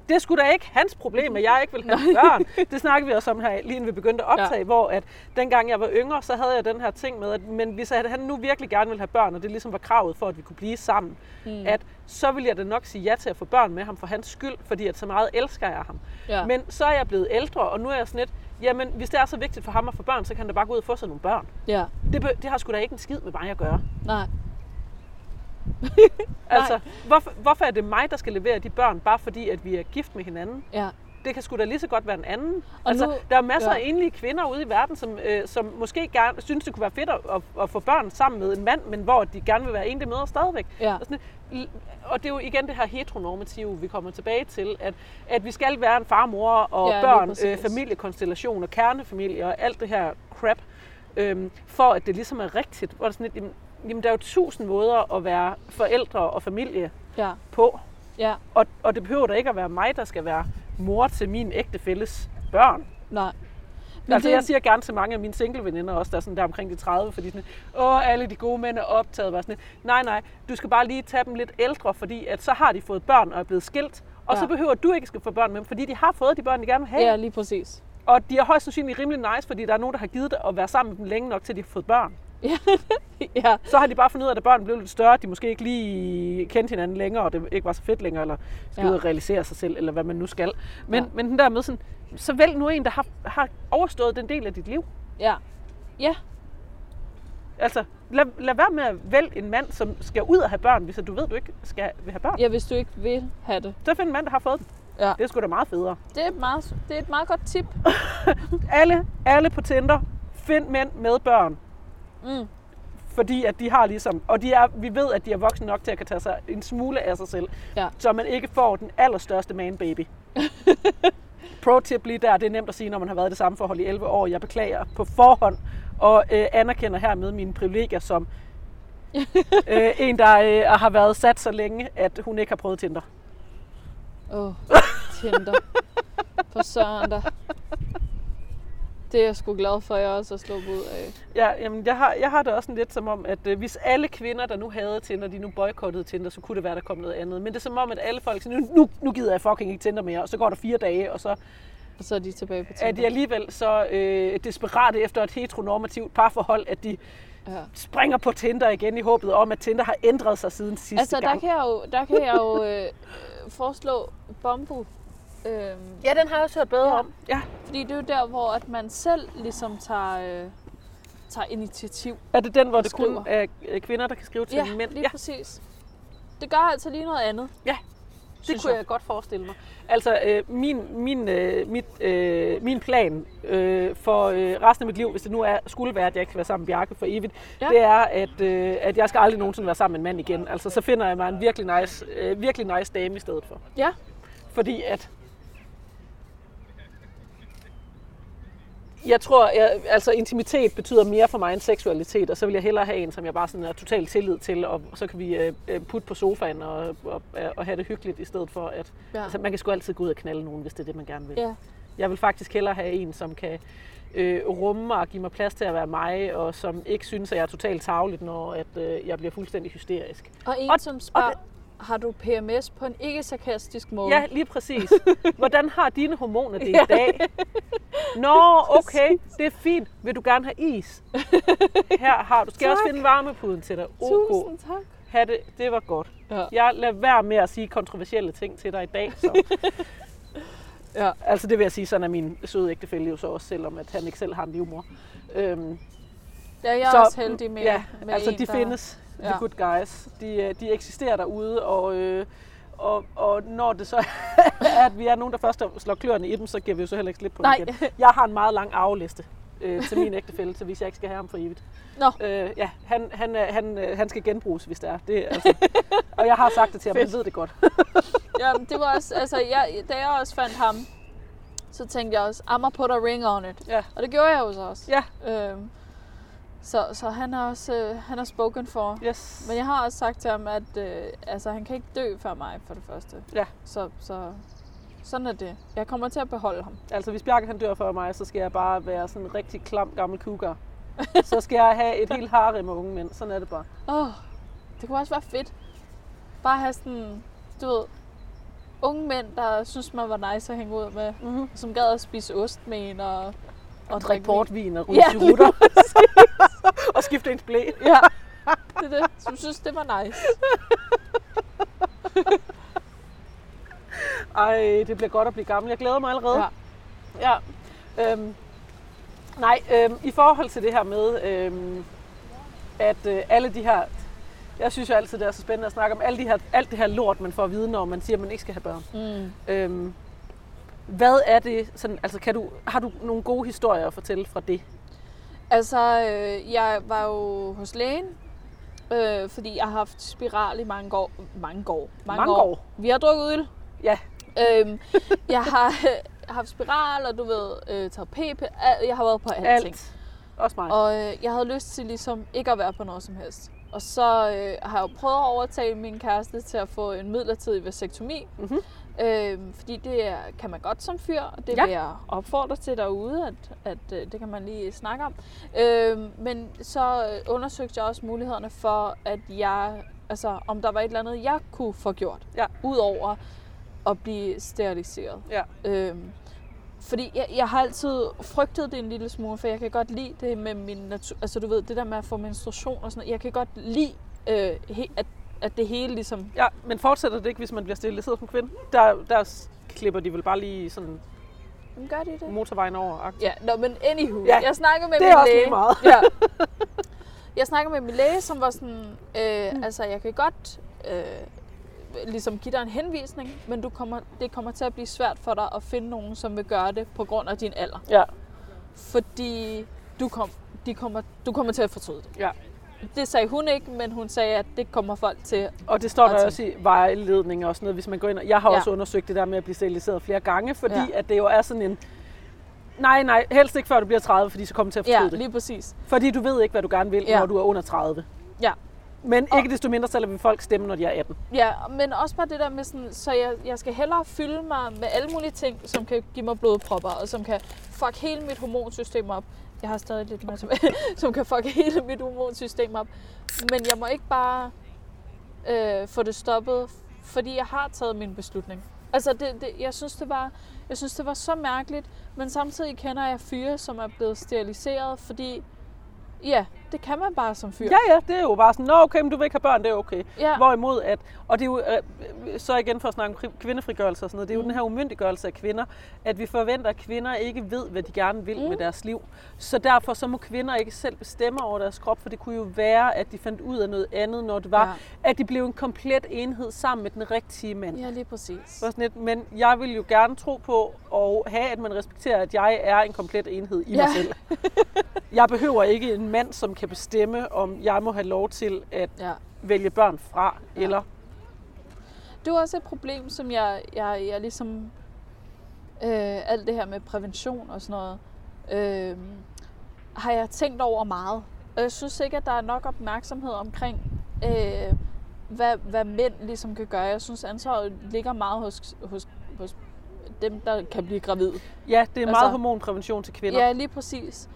Det sgu da ikke hans problem, at jeg ikke vil have børn. Det snakker vi også om her, lige inden vi begyndte at optage, ja. hvor at dengang jeg var yngre, så havde jeg den her ting med, at men hvis han nu virkelig gerne ville have børn, og det ligesom var kravet for, at vi kunne blive sammen, mm. at så ville jeg da nok sige ja til at få børn med ham for hans skyld, fordi at så meget elsker jeg ham. ja. Men så er jeg blevet ældre, og nu er jeg sådan lidt, jamen hvis det er så vigtigt for ham at få børn, så kan han da bare gå ud og få sig nogle børn. ja. Det, det har sgu da ikke en skid med mig at gøre. Nej. Altså, hvorfor, hvorfor er det mig, der skal levere de børn, bare fordi at vi er gift med hinanden? Ja. Det kan sgu da lige så godt være en anden. Og altså, nu- der er masser ja. af enlige kvinder ude i verden, som, øh, som måske gerne synes, det kunne være fedt at, at, at få børn sammen med en mand, men hvor de gerne vil være enlige mødre stadigvæk. Ja. Og, sådan, og det er jo igen det her heteronormative, vi kommer tilbage til, at, at vi skal være en far, mor og Ja, børn, øh, familiekonstellation og kernefamilie og alt det her crap, øhm, for at det ligesom er rigtigt. Hvor det sådan lidt, jamen, jamen, der er jo tusind måder at være forældre og familie Ja. på. Ja. Og, og det behøver da ikke at være mig, der skal være mor til min ægtefælles børn. Nej. Men altså, det... jeg siger gerne til mange af mine single-veninder også, der er sådan der omkring de 30, fordi sådan, åh, alle de gode mænd er optaget. Var sådan, nej, nej, du skal bare lige tage dem lidt ældre, fordi at så har de fået børn og er blevet skilt. Og Ja. så behøver du ikke skal få børn med dem, fordi de har fået de børn, de gerne vil have. Ja, lige præcis. Og de er højst sandsynligt rimelig nice, fordi der er nogen, der har givet det at være sammen med dem længe nok, til de har fået børn. ja. Så har de bare fundet ud af, at børnene blev lidt større, de måske ikke lige kendte hinanden længere, og det ikke var så fedt længere, eller skal Ja. ud og realisere sig selv, eller hvad man nu skal. Men, Ja. men den der med sådan, så vælg nu en, der har, har overstået den del af dit liv. Ja. Ja. Altså, lad, lad være med at vælge en mand, som skal ud og have børn, hvis du ved, du ikke skal vil have børn. Ja, hvis du ikke vil have det. Så find en mand, der har fået dem. Ja. Det er sgu da meget federe. Det er et meget, det er et meget godt tip. Alle, alle på Tinder, find mænd med børn. Mm. Fordi at de har ligesom, og de er, vi ved, at de er voksne nok til at kan tage sig en smule af sig selv, Ja. så man ikke får den allerstørste man baby. Pro tip lige der, det er nemt at sige, når man har været i det samme forhold i 11 år. Jeg beklager på forhånd, og øh, anerkender hermed mine privilegier som øh, en, der øh, har været sat så længe, at hun ikke har prøvet Tinder. Åh, oh, Tinder. For søren da. Det er jeg sgu glad for, at jeg også er sluppet ud af. Ja, jamen, jeg, har, jeg har det også sådan lidt som om, at øh, hvis alle kvinder, der nu havde Tinder, de nu boykottede Tinder, så kunne det være, der kom noget andet. Men det er som om, at alle folk siger, nu, nu, nu gider jeg fucking ikke Tinder mere, og så går der fire dage, og så Og så er de tilbage på er Tinder. de alligevel så øh, desperate efter et heteronormativt parforhold, at de Ja. springer på Tinder igen i håbet om, at Tinder har ændret sig siden sidste Altså, der gang. kan jeg jo, der kan jeg jo øh, foreslå Bumble. Øhm, Ja, den har jeg også hørt bedre Ja. om. Ja. fordi det er jo der, hvor at man selv ligesom tager, øh, tager initiativ. Er det den, hvor det kun skriver. er øh, kvinder, der kan skrive til Ja, mænd? lige Ja, præcis. Det gør altså lige noget andet. ja. det synes kunne jeg. jeg. godt forestille mig. Altså, øh, min, min, øh, mit, øh, min plan øh, for øh, resten af mit liv, hvis det nu er, skulle være, at jeg ikke skal være sammen med Bjarke for evigt, ja. det er, at, øh, at jeg skal aldrig nogensinde være sammen med en mand igen. Altså, så finder jeg mig en virkelig nice, øh, virkelig nice dame i stedet for. Ja, Fordi at... Jeg tror, jeg, altså intimitet betyder mere for mig end seksualitet, og så vil jeg hellere have en, som jeg bare sådan er totalt tillid til, og så kan vi øh, øh, putte på sofaen og, og, og have det hyggeligt, i stedet for at... Ja. Altså, man kan sgu altid gå ud og knalde nogen, hvis det er det, man gerne vil. ja, Jeg vil faktisk hellere have en, som kan øh, rumme mig og give mig plads til at være mig, og som ikke synes, at jeg er totalt tavligt, når at, øh, jeg bliver fuldstændig hysterisk. og en, Og- som spørger, har du PMS på en ikke-sarkastisk måde? Ja, lige præcis. Hvordan har dine hormoner det i dag? Nå, okay, det er fint. Vil du gerne have is? Her har du. Skal jeg også finde varmepuden til dig? OK. Tusind tak. Ha det, det var godt. Ja. Jeg lader være med at sige kontroversielle ting til dig i dag. Så. Ja. Altså det vil jeg sige, sådan er min søde ægtefælle jo så også, selvom at han ikke selv har en livmor. Øhm, Ja, jeg er Så, også heldig med, ja, med altså en, de der... findes, the Ja. good guys. De, øh, de eksisterer derude, og, øh, og, og når det så er, at vi er nogen, der først slår kløerne i dem, så giver vi jo så heller ikke slip på Nej. dem igen. Jeg har en meget lang arveliste øh, til min ægtefælle, så hvis jeg ikke skal have ham for evigt. Nå. Øh, ja, han, han, er- han, øh, han skal genbruges, hvis det er. Det, altså. Og jeg har sagt det til ham, han ved det godt. Ja, det var også, altså, jeg, da jeg også fandt ham, så tænkte jeg også, I'ma put a ring on it. Ja. Og det gjorde jeg jo så også. Ja, Øhm, så, så han er også øh, han er spoken for. yes. Men jeg har også sagt til ham, at øh, altså, han kan ikke dø før mig, for det første. Ja. Så, så sådan er det. Jeg kommer til at beholde ham. Altså, hvis Bjarke han dør for mig, så skal jeg bare være sådan en rigtig klam gammel cougar. Så skal jeg have et helt harem med unge mænd. Sådan er det bare. Åh, oh, det kunne også være fedt. Bare have sådan, du ved, unge mænd, der synes, man var nice at hænge ud med. Mm-hmm. Som gad at spise ost med en og, og drikke portvin og ryge Ja, cherutter. og skifte ens blæ. Ja, det er det. Som synes, det var nice. Ej, det bliver godt at blive gammel. Jeg glæder mig allerede. Ja. Ja. Øhm, nej, øhm, i forhold til det her med, øhm, at øh, alle de her... Jeg synes jo altid, det er så spændende at snakke om alle de her, alt det her lort, man får at vide, når man siger, at man ikke skal have børn. Mm. Øhm, hvad er det, sådan, altså kan du, har du nogle gode historier at fortælle fra det? Altså, øh, jeg var jo hos lægen, øh, fordi jeg har haft spiral i mange år. Mange år. Mange år? Vi har drukket øl. Ja. Øhm, jeg har øh, haft spiral, og du ved, øh, taget p Jeg har været på alting. Alt. Også mig. Og øh, jeg havde lyst til ligesom ikke at være på noget som helst. Og så øh, har jeg jo prøvet at overtale min kæreste til at få en midlertidig vasektomi. Mhm. Øh, fordi det er, kan man godt som fyr, og det Ja. vil jeg opfordre til derude, at, at øh, det kan man lige snakke om. Øh, men så øh, undersøgte jeg også mulighederne for, at jeg, altså om der var et eller andet, jeg kunne få gjort, Ja. udover at blive steriliseret. Ja. Øhm, fordi jeg, jeg har altid frygtet det en lille smule, for jeg kan godt lide det med min natur, altså du ved, det der med at få menstruation og sådan noget. Jeg kan godt lide, øh, he, at, at det hele ligesom, Ja, men fortsætter det ikke, hvis man bliver steriliseret som kvinde? Der, der klipper de vel bare lige sådan Men gør de det? motorvejen over. -agtigt. Ja, nå, men anywho, Ja, jeg snakkede med det er min også læge. meget. ja. Jeg snakkede med min læge, som var sådan, øh, mm. altså jeg kan godt øh, ligesom give dig en henvisning, men du kommer, det kommer til at blive svært for dig at finde nogen, som vil gøre det på grund af din alder. Ja, Fordi du, kom, de kommer, du kommer til at fortryde det. ja. Det sagde hun ikke, men hun sagde, at det kommer folk til. Og det står der Og også i vejledninger og sådan noget, hvis man går ind. og- Jeg har Ja. også undersøgt det der med at blive steriliseret flere gange, fordi Ja. at det jo er sådan en... Nej, nej, helst ikke før du bliver 30, fordi så kommer til at fortryde Ja, det. lige præcis. Fordi du ved ikke, hvad du gerne vil, Ja. når du er under 30. Ja. Men ikke desto mindre, så lader vi folk stemme, når de er 18. Ja, men også bare det der med sådan, så jeg, jeg skal hellere fylde mig med alle mulige ting, som kan give mig blodpropper, og som kan fuck hele mit hormonsystem op. Jeg har stadig lidt med, som, som kan fucke hele mit hormonsystem op. Men jeg må ikke bare øh, få det stoppet, fordi jeg har taget min beslutning. Altså, det, det, jeg, synes, det var, jeg synes, det var så mærkeligt, men samtidig kender jeg fyre, som er blevet steriliseret, fordi ja, det kan man bare som fyr. Ja, ja, det er jo bare sådan, nå okay, men du vil ikke have børn, det er okay. Ja. Hvorimod at, og det er jo, øh, så igen for at snakke om kvindefrigørelse og sådan noget, det er jo Mm. den her umyndiggørelse af kvinder, at vi forventer, at kvinder ikke ved, hvad de gerne vil Mm. med deres liv. Så derfor så må kvinder ikke selv bestemme over deres krop, for det kunne jo være, at de fandt ud af noget andet, når det var, Ja. at de blev en komplet enhed sammen med den rigtige mand. Ja, lige præcis. Så sådan lidt, men jeg vil jo gerne tro på og have, at man respekterer, at jeg er en komplet enhed i Ja. mig selv. Jeg behøver ikke en mand, som kan bestemme, om jeg må have lov til at Ja. vælge børn fra, Ja. eller Det er også et problem, som jeg, jeg, jeg ligesom... Øh, alt det her med prævention og sådan noget, øh, har jeg tænkt over meget. Og jeg synes ikke, at der er nok opmærksomhed omkring, øh, hvad, hvad mænd ligesom kan gøre. Jeg synes, ansvaret ligger meget hos, hos, hos dem, der kan blive gravide. ja, det er meget Altså- hormonprævention til kvinder. Ja, lige præcis.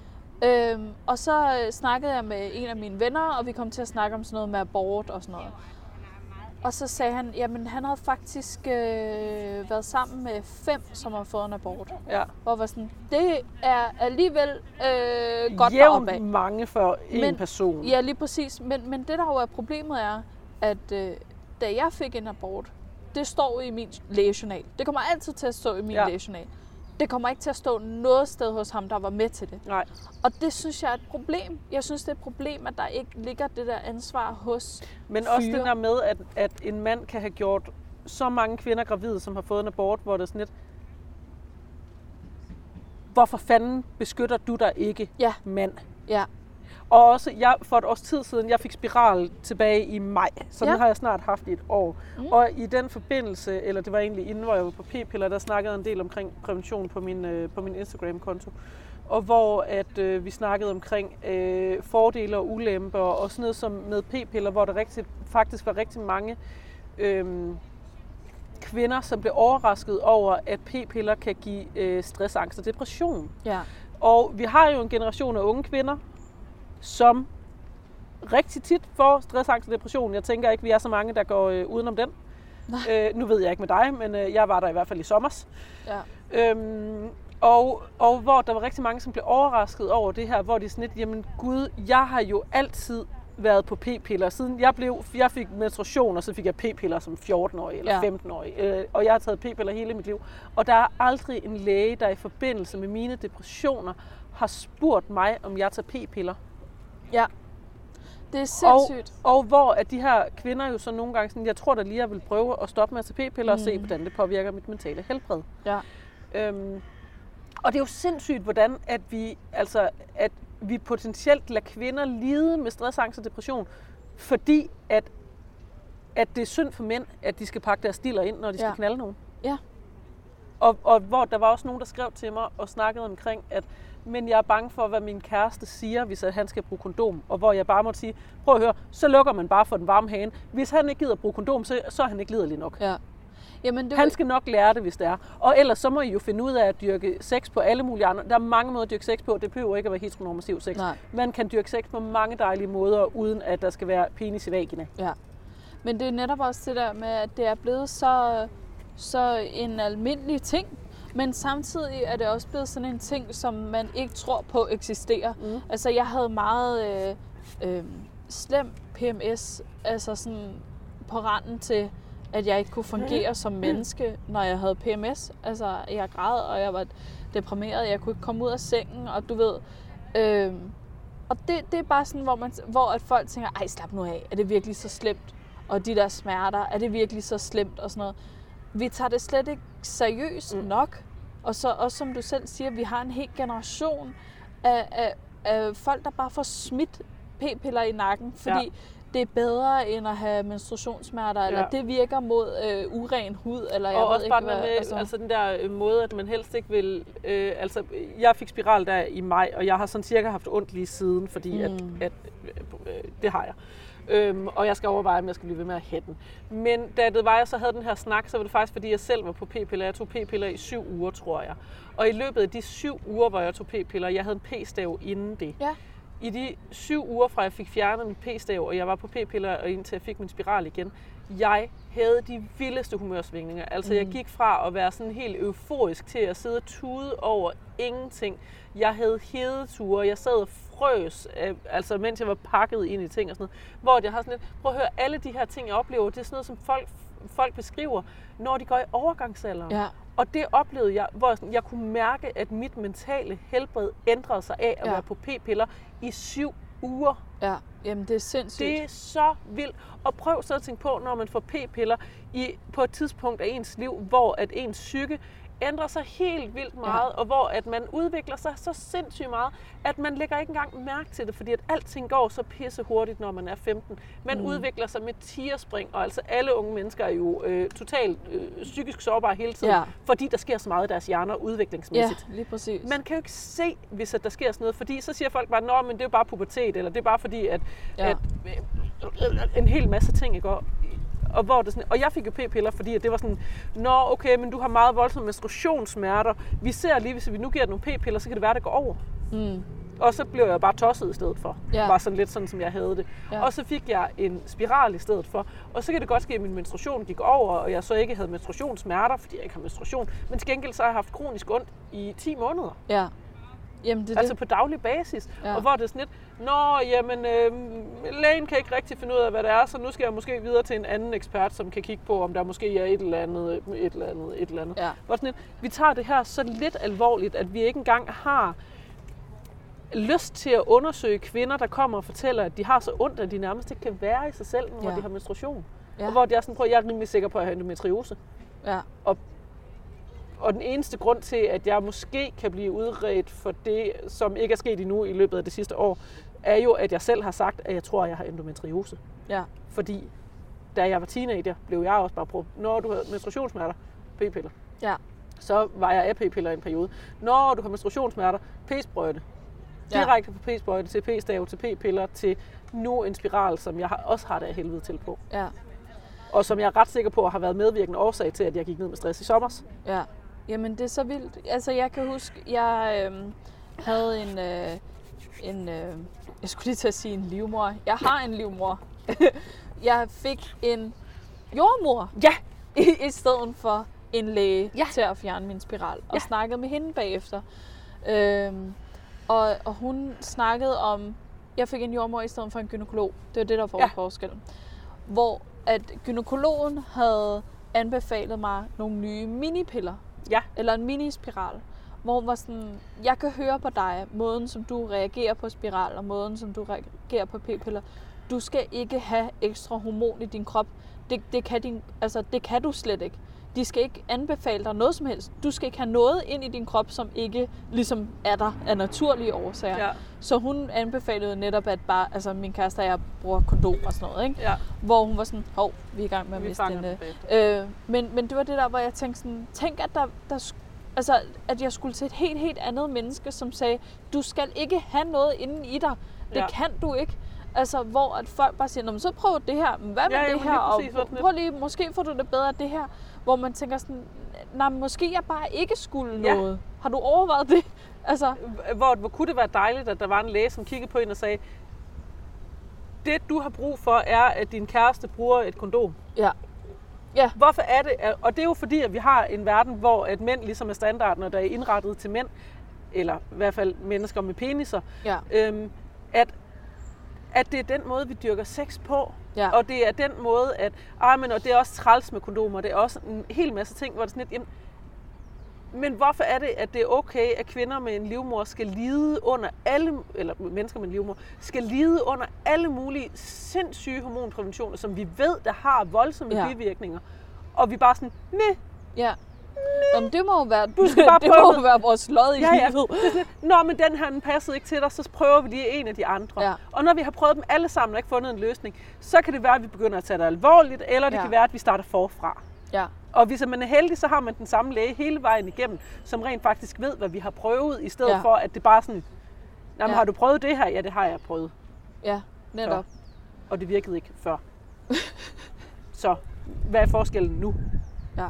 Øhm, og så øh, snakkede jeg med en af mine venner, og vi kom til at snakke om sådan noget med abort og sådan noget. Og så sagde han, jamen han havde faktisk øh, været sammen med fem, som har fået en abort. Ja. Hvor var sådan, det er alligevel øh, godt Jævnt deroppe af. mange for en Men- person. Ja, lige præcis. Men, men det, der jo er problemet, er, at øh, da jeg fik en abort, det står i min lægejournal. Det kommer altid til at stå i min ja. lægejournal. Det kommer ikke til at stå noget sted hos ham, der var med til det. Nej. Og det synes jeg er et problem. Jeg synes, det er et problem, at der ikke ligger det der ansvar hos Men også fyre. det der med, at, at en mand kan have gjort så mange kvinder gravide, som har fået en abort, hvor det er sådan lidt... Hvorfor fanden beskytter du dig ikke, Ja. mand? Ja, Og også, jeg, for et års tid siden, jeg fik spiral tilbage i maj, så ja. Den har jeg snart haft i et år. Mm. Og i den forbindelse, eller det var egentlig inden, hvor jeg var på p-piller, der snakkede en del omkring prævention på min, øh, på min Instagram-konto. Og hvor at øh, vi snakkede omkring øh, fordele og ulemper, og sådan noget som med p-piller, hvor der rigtig, faktisk var rigtig mange øh, kvinder, som blev overrasket over, at p-piller kan give øh, stress, angst og depression. ja, Og vi har jo en generation af unge kvinder, som rigtig tit får stress, angst og depression. Jeg tænker ikke, vi er så mange, der går øh, udenom den. Øh, nu ved jeg ikke med dig, men øh, jeg var der i hvert fald i sommers. ja. Øhm, og, og hvor der var rigtig mange, som blev overrasket over det her, hvor de sådan lidt, jamen gud, jeg har jo altid været på p-piller. Siden jeg, blev, jeg fik menstruation, og så fik jeg p-piller som 14-årig eller Ja. 15-årig. Øh, og jeg har taget p-piller hele mit liv. Og der er aldrig en læge, der i forbindelse med mine depressioner har spurgt mig, om jeg tager p-piller. Ja. Det er sindssygt. Og hvor at de her kvinder jo så nogle gange sådan, jeg tror da lige, jeg vil prøve at stoppe med at tage p-piller mm. og se, hvordan det påvirker mit mentale helbred. Ja. Øhm, og det er jo sindssygt, hvordan at vi, altså, at vi potentielt lader kvinder lide med stress, angst og depression, fordi at, at det er synd for mænd, at de skal pakke deres stiller ind, når de skal Ja. knalde nogen. Ja. Og, og hvor der var også nogen, der skrev til mig og snakkede omkring, at men jeg er bange for, hvad min kæreste siger, hvis han skal bruge kondom. Og hvor jeg bare måtte sige, prøv at høre, så lukker man bare for den varme hane. Hvis han ikke gider bruge kondom, så, så er han ikke liderlig nok. Ja. Jamen, det Han skal nok lære det, hvis det er. Og ellers så må I jo finde ud af at dyrke sex på alle mulige andre. Der er mange måder at dyrke sex på. Det behøver ikke at være heteronormativ sex. Nej. Man kan dyrke sex på mange dejlige måder, uden at der skal være penis i vagina. Ja. Men det er netop også det der med, at det er blevet så, så en almindelig ting, men samtidig er det også blevet sådan en ting, som man ikke tror på eksisterer. Mm. Altså, jeg havde meget øh, øh, slem PMS, altså sådan på randen til, at jeg ikke kunne fungere som menneske, når jeg havde PMS. Altså, jeg græd, og jeg var deprimeret, jeg kunne ikke komme ud af sengen, og du ved... Øh, og det, det er bare sådan, hvor, man, hvor at folk tænker, ej, slap nu af, er det virkelig så slemt? Og de der smerter, er det virkelig så slemt? Og sådan noget. Vi tager det slet ikke seriøst Mm. nok. Og så også som du selv siger, vi har en hel generation af, af, af folk, der bare får smidt p-piller i nakken, fordi Ja. det er bedre end at have menstruationssmerter, eller Ja. det virker mod øh, uren hud, eller jeg og ved også ikke bare hvad. med, altså, altså den der øh, måde, at man helst ikke vil... Øh, altså, jeg fik spiral der i maj, og jeg har sådan cirka haft ondt lige siden, fordi mm. at, at øh, det har jeg. Øhm, og jeg skal overveje, om jeg skal blive ved med at have den. Men da det var, jeg så havde den her snak, så var det faktisk, fordi jeg selv var på p-piller. Jeg tog p-piller i syv uger, tror jeg. Og i løbet af de syv uger, hvor jeg tog p-piller, jeg havde en p-stav inden det. Ja. I de syv uger fra jeg fik fjernet min p-stav, og jeg var på p-piller, og indtil jeg fik min spiral igen, jeg havde de vildeste humørsvingninger. Altså, mm. jeg gik fra at være sådan helt euforisk til at sidde og tude over ingenting. Jeg havde hedeture, jeg sad og frøs, øh, altså mens jeg var pakket ind i ting og sådan noget. Hvor jeg har sådan lidt, prøv at høre, alle de her ting, jeg oplever, det er sådan noget, som folk, folk beskriver, når de går i overgangsalderen. Ja, Og det oplevede jeg, hvor jeg, sådan, jeg kunne mærke, at mit mentale helbred ændrede sig af at Ja. være på p-piller i syv uger. ja. Jamen, det er sindssygt. Det er så vildt. Og prøv så at tænke på, når man får p-piller i, på et tidspunkt af ens liv, hvor at ens psyke ændrer sig helt vildt meget, ja. og hvor at man udvikler sig så sindssygt meget, at man lægger ikke engang mærke til det, fordi at alting går så pisse hurtigt, når man er 15. Man mm. Udvikler sig med tierspring, og altså alle unge mennesker er jo øh, totalt øh, psykisk sårbare hele tiden, Ja. fordi der sker så meget i deres hjerner Ja, udviklingsmæssigt. lige præcis. Man kan jo ikke se, hvis at der sker sådan noget, fordi så siger folk bare, Nå, men det er jo bare pubertet, eller det er bare fordi, at, ja. Ja. at øh, en hel masse ting, ikke? Og, og, hvor det sådan, og jeg fik jo p-piller, fordi at det var sådan, Nå, okay, men du har meget voldsomme menstruationssmerter. Vi ser lige, hvis vi nu giver dig nogle p-piller, så kan det være, det går over. Mm. Og så blev jeg bare tosset i stedet for. Ja. Var sådan lidt sådan, som jeg havde det. Ja. Og så fik jeg en spiral i stedet for. Og så kan det godt ske, at min menstruation gik over, og jeg så ikke havde menstruationssmerter, fordi jeg ikke har menstruation. Men til gengæld så har jeg haft kronisk ondt i 10 måneder. Ja. Jamen, det Altså det. på daglig basis. Ja. Og hvor det er sådan lidt, Nå, jamen, øh, lægen kan ikke rigtig finde ud af, hvad det er, så nu skal jeg måske videre til en anden ekspert, som kan kigge på, om der måske er et eller andet, et eller andet, et eller andet. Ja. Hvor sådan lidt, vi tager det her så lidt alvorligt, at vi ikke engang har lyst til at undersøge kvinder, der kommer og fortæller, at de har så ondt, at de nærmest ikke kan være i sig selv, når Ja. de har menstruation. Ja. Og hvor de er sådan, prøv, jeg er rimelig sikker på, at jeg har endometriose. Ja. Og den eneste grund til, at jeg måske kan blive udredt for det, som ikke er sket endnu i løbet af det sidste år, er jo, at jeg selv har sagt, at jeg tror, at jeg har endometriose. Ja. Fordi da jeg var teenager, blev jeg også bare prøvet, når du har menstruationssmerter, p-piller. Ja. Så var jeg af p-piller i en periode. Når du har menstruationssmerter, p-sprøjte. Ja. Direkte fra p-sprøjte til p-stav til p-piller til nu en spiral, som jeg også har det af helvede til på. Ja. Og som jeg er ret sikker på har været medvirkende årsag til, at jeg gik ned med stress i sommer. Ja, jamen det er så vildt. Altså jeg kan huske, jeg øhm, havde en, øh, en øh, jeg skulle lige til at sige en livmor. Jeg har en livmor. jeg fik en jordmor Ja, i, i stedet for en læge Ja. til at fjerne min spiral. Og Ja. snakkede med hende bagefter. Øhm, og, og hun snakkede om, jeg fik en jordmor i stedet for en gynekolog. Det var det, der var ja. forskellen. Hvor at gynekologen havde anbefalet mig nogle nye minipiller. Ja. Eller en minispiral. Hvor var sådan, jeg kan høre på dig, måden som du reagerer på spiral, og måden som du reagerer på p-piller. Du skal ikke have ekstra hormon i din krop. Det, det, kan din, altså, det kan du slet ikke. De skal ikke anbefale dig noget som helst. Du skal ikke have noget ind i din krop, som ikke ligesom er der af naturlige årsager. Ja. Så hun anbefalede netop, at bare, altså min kæreste og jeg bruger kondom og sådan noget, ikke? ja. Hvor hun var sådan, hov, vi er i gang med at Vi miste den øh, men, men det var det der, hvor jeg tænkte sådan, tænk at der, der altså, at jeg skulle til et helt, helt andet menneske, som sagde, du skal ikke have noget inden i dig. Det Ja. kan du ikke. Altså, hvor at folk bare siger, "Nå, men så prøv det her, men hvad med Ja, det her, og prøv lige, måske får du det bedre af det her. Hvor man tænker sådan, nej, måske jeg bare ikke skulle Ja. noget. Har du overvejet det? Altså, hvor, hvor kunne det være dejligt, at der var en læge, som kiggede på en og sagde, det du har brug for er, at din kæreste bruger et kondom. ja. Ja, Hvorfor er det? Og det er jo fordi, at vi har en verden, hvor at mænd ligesom er standarden, og der er indrettet til mænd, eller i hvert fald mennesker med peniser, ja, øhm, at, at det er den måde, vi dyrker sex på. ja. Og det er den måde, at ah, men, og det er også træls med kondomer, det er også en hel masse ting, hvor det er sådan lidt, jamen, men hvorfor er det, at det er okay, at kvinder med en livmor skal lide under alle, eller mennesker med en livmor, skal lide under alle mulige sindssyge hormonpræventioner, som vi ved, der har voldsomme Ja. bivirkninger. Og vi bare sådan, nej, ja. Nå, men det må jo være, Du skal bare det prøve må jo være vores lod i Ja, ja. livet. Nå, men den her den passede ikke til dig, så prøver vi lige en af de andre. Ja. Og når vi har prøvet dem alle sammen og ikke fundet en løsning, så kan det være, at vi begynder at tage det alvorligt, eller det Ja. kan være, at vi starter forfra. Ja, Og hvis man er heldig, så har man den samme læge hele vejen igennem, som rent faktisk ved, hvad vi har prøvet, i stedet Ja. for, at det bare er sådan, Jamen, Ja. har du prøvet det her? Ja, det har jeg prøvet. ja, netop. Og det virkede ikke før. så hvad er forskellen nu? Ja.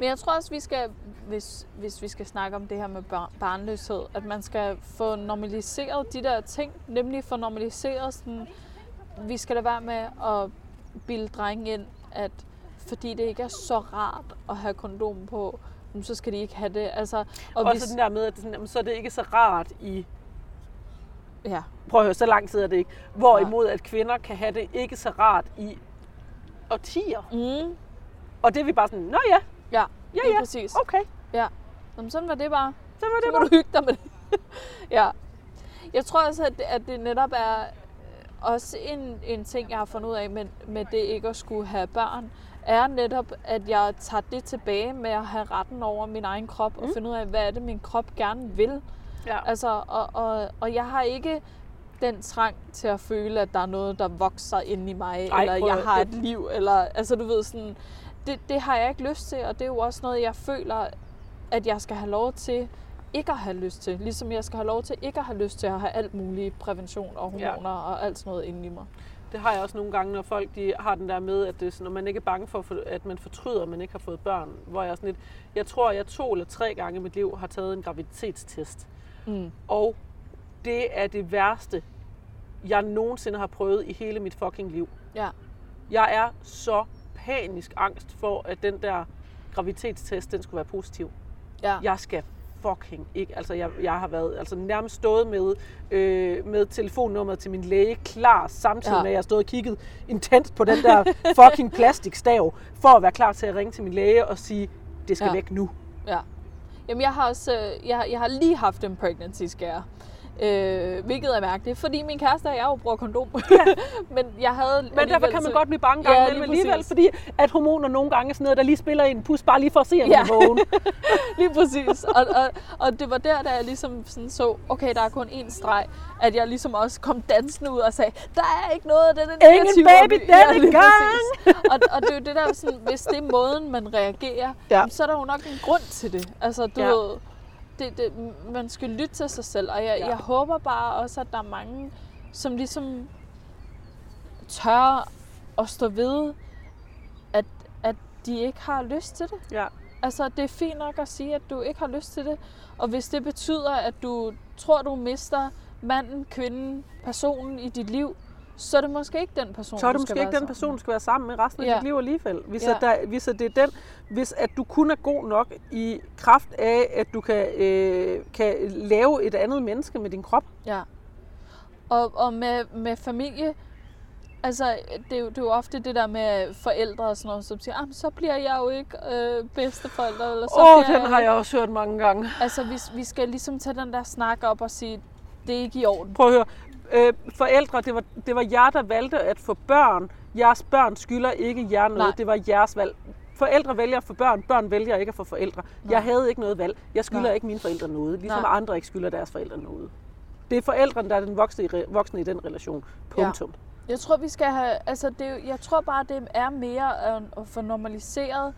Men jeg tror også, vi skal, hvis, hvis vi skal snakke om det her med bar- barnløshed, at man skal få normaliseret de der ting, nemlig få normaliseret sådan, vi skal lade være med at bilde drenge ind, at fordi det ikke er så rart at have kondom på, så skal de ikke have det. Altså, og også den der med, at det sådan, jamen, så er det ikke så rart i... ja, Prøv at høre, så lang tid er det ikke. Hvorimod, at kvinder kan have det ikke så rart i årtier. mm, Og det er vi bare sådan, nå ja, ja, Ja, ja. præcis. okay, Ja, Jamen, sådan var det bare. så var det så bare. du hygge dig med det. ja. Jeg tror også, at det, at det netop er øh, også en, en ting, jeg har fundet ud af med, med det ikke at skulle have børn, er netop, at jeg tager det tilbage med at have retten over min egen krop, mm. og finde ud af, hvad er det, min krop gerne vil. Ja. Altså, og, og, og jeg har ikke den trang til at føle, at der er noget, der vokser inde i mig, Ej, eller jeg har et liv, eller altså du ved sådan, det, det har jeg ikke lyst til, og det er jo også noget, jeg føler, at jeg skal have lov til ikke at have lyst til. Ligesom jeg skal have lov til ikke at have lyst til at have alt muligt prævention og hormoner ja. og alt sådan noget inde i mig. Det har jeg også nogle gange, når folk de har den der med, at det er sådan, når man ikke er bange for, at man fortryder, at man ikke har fået børn. Hvor jeg sådan lidt, jeg tror, jeg to eller tre gange i mit liv har taget en graviditetstest. Mm. Og det er det værste, jeg nogensinde har prøvet i hele mit fucking liv. Ja. Jeg er så panisk angst for, at den der graviditetstest, den skulle være positiv. Ja. Jeg skal fucking ikke. Altså, jeg, jeg har været altså, nærmest stået med, øh, med telefonnummeret til min læge klar, samtidig Ja. med, at jeg har stået og kigget intenst på den der fucking plastikstav, for at være klar til at ringe til min læge og sige, det skal Ja. ja. væk nu. Ja. Jamen, jeg har også, øh, jeg, jeg har lige haft en pregnancy scare. Øh, hvilket er mærkeligt, fordi min kæreste og jeg jo bruger kondom. men jeg havde Men derfor kan man godt blive bange gang Ja, ja, lige alligevel, præcis. fordi at hormoner nogle gange er sådan noget, der lige spiller en pus, bare lige for at se, man Ja. vågen. Lige præcis. Og, og, og det var der, da jeg ligesom sådan så, okay, der er kun én streg, at jeg ligesom også kom dansende ud og sagde, der er ikke noget af den Ingen baby denne gang! Og, og det er jo det der, sådan, hvis det er måden, man reagerer, Ja. ja. så er der jo nok en grund til det. Altså, du Ja. ja. ved, det, det, man skal lytte til sig selv, og jeg, Ja. jeg håber bare også, at der er mange, som ligesom tør at stå ved, at, at de ikke har lyst til det. Ja. Altså, det er fint nok at sige, at du ikke har lyst til det. Og hvis det betyder, at du tror, du mister manden, kvinden, personen i dit liv, så er det måske ikke den person, så er det måske ikke den person, du skal være sammen med resten af Ja. dit liv alligevel. Hvis, Ja. at der, hvis, at det er den, hvis at du kun er god nok i kraft af, at du kan, øh, kan lave et andet menneske med din krop. Ja. Og, og med, med familie, altså, det er, jo, det er jo ofte det der med forældre og sådan noget, som siger, "Ah, så bliver jeg jo ikke øh, bedsteforælder. Eller så Åh, oh, den jeg har ikke." jeg også hørt mange gange. Altså, vi, vi skal ligesom tage den der snak op og sige, det er ikke i orden. Prøv at høre. Øh, forældre, det var, det var jer, der valgte at få børn. Jeres børn skylder ikke jer noget. Nej. Det var jeres valg. Forældre vælger at få børn. Børn vælger ikke at få forældre. Nej. Jeg havde ikke noget valg. Jeg skylder Nej. ikke mine forældre noget. Ligesom Nej. andre ikke skylder deres forældre noget. Det er forældrene, der er den voksne i, voksne i den relation. Punktum. Jeg tror, vi skal have, altså det, jeg tror bare, det er mere at, at få normaliseret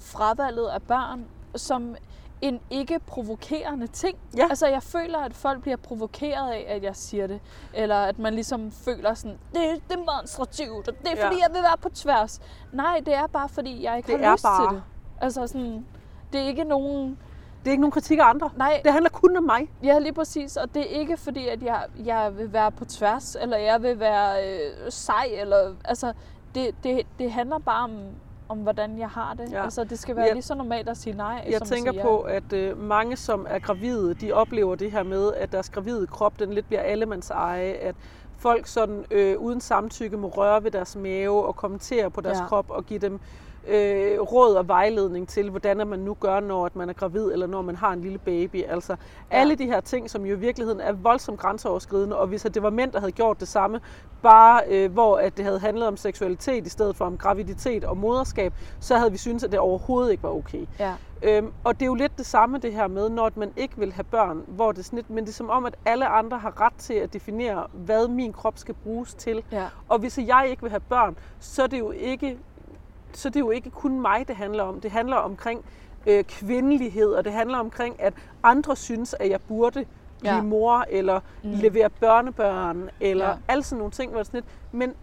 fravalget af børn som en ikke provokerende ting. Ja. Altså jeg føler, at folk bliver provokeret af, at jeg siger det. Eller at man ligesom føler sådan, det, det er monstrativt, og det er Ja. fordi, jeg vil være på tværs. Nej, det er bare fordi, jeg ikke Det har er lyst bare- til det. Altså sådan, det er ikke nogen... Det er ikke nogen kritik af andre. Nej, Det handler kun om mig. Ja, lige præcis. Og det er ikke fordi, at jeg, jeg vil være på tværs, eller jeg vil være øh, sej, eller altså, det, det, det handler bare om, om, hvordan jeg har det. Ja. Altså, det skal være Jeg- lige så normalt at sige nej, Jeg som tænker at sige på, at øh, mange, som er gravide, de oplever det her med, at deres gravide krop, den lidt bliver allemands eje, at folk sådan øh, uden samtykke må røre ved deres mave og kommentere på deres. Ja. krop og give dem øh, råd og vejledning til, hvordan man nu gør, når at man er gravid, eller når man har en lille baby. Altså ja. alle de her ting, som jo i virkeligheden er voldsomt grænseoverskridende, og hvis det var mænd, der havde gjort det samme, bare øh, hvor at det havde handlet om seksualitet i stedet for om graviditet og moderskab, så havde vi syntes, at det overhovedet ikke var okay. Ja, Øhm, og det er jo lidt det samme det her med, når man ikke vil have børn, hvor det lidt, men det er som om, at alle andre har ret til at definere, hvad min krop skal bruges til. ja, Og hvis jeg ikke vil have børn, så er det jo ikke, så er det jo ikke kun mig, det handler om. Det handler omkring øh, kvindelighed, og det handler omkring, at andre synes, at jeg burde blive Ja. mor, eller mm. Levere børnebørn, eller ja. Alle sådan nogle ting. Hvor er sådan lidt. Men,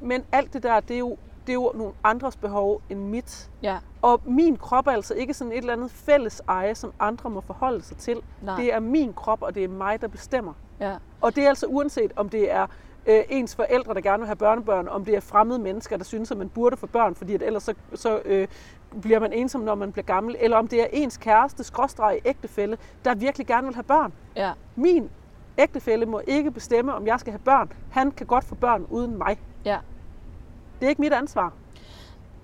men alt det der, det er, jo, det er jo nogle andres behov end mit. ja, Og min krop er altså ikke sådan et eller andet fælles eje, som andre må forholde sig til. nej, Det er min krop, og det er mig, der bestemmer. ja, Og det er altså uanset, om det er øh, ens forældre, der gerne vil have børnebørn, om det er fremmede mennesker, der synes, at man burde få børn, fordi at ellers så, så øh, bliver man ensom, når man bliver gammel, eller om det er ens kæreste, skråstreg ægtefælle, der virkelig gerne vil have børn. ja, Min ægtefælle må ikke bestemme, om jeg skal have børn. Han kan godt få børn uden mig. ja. Det er ikke mit ansvar.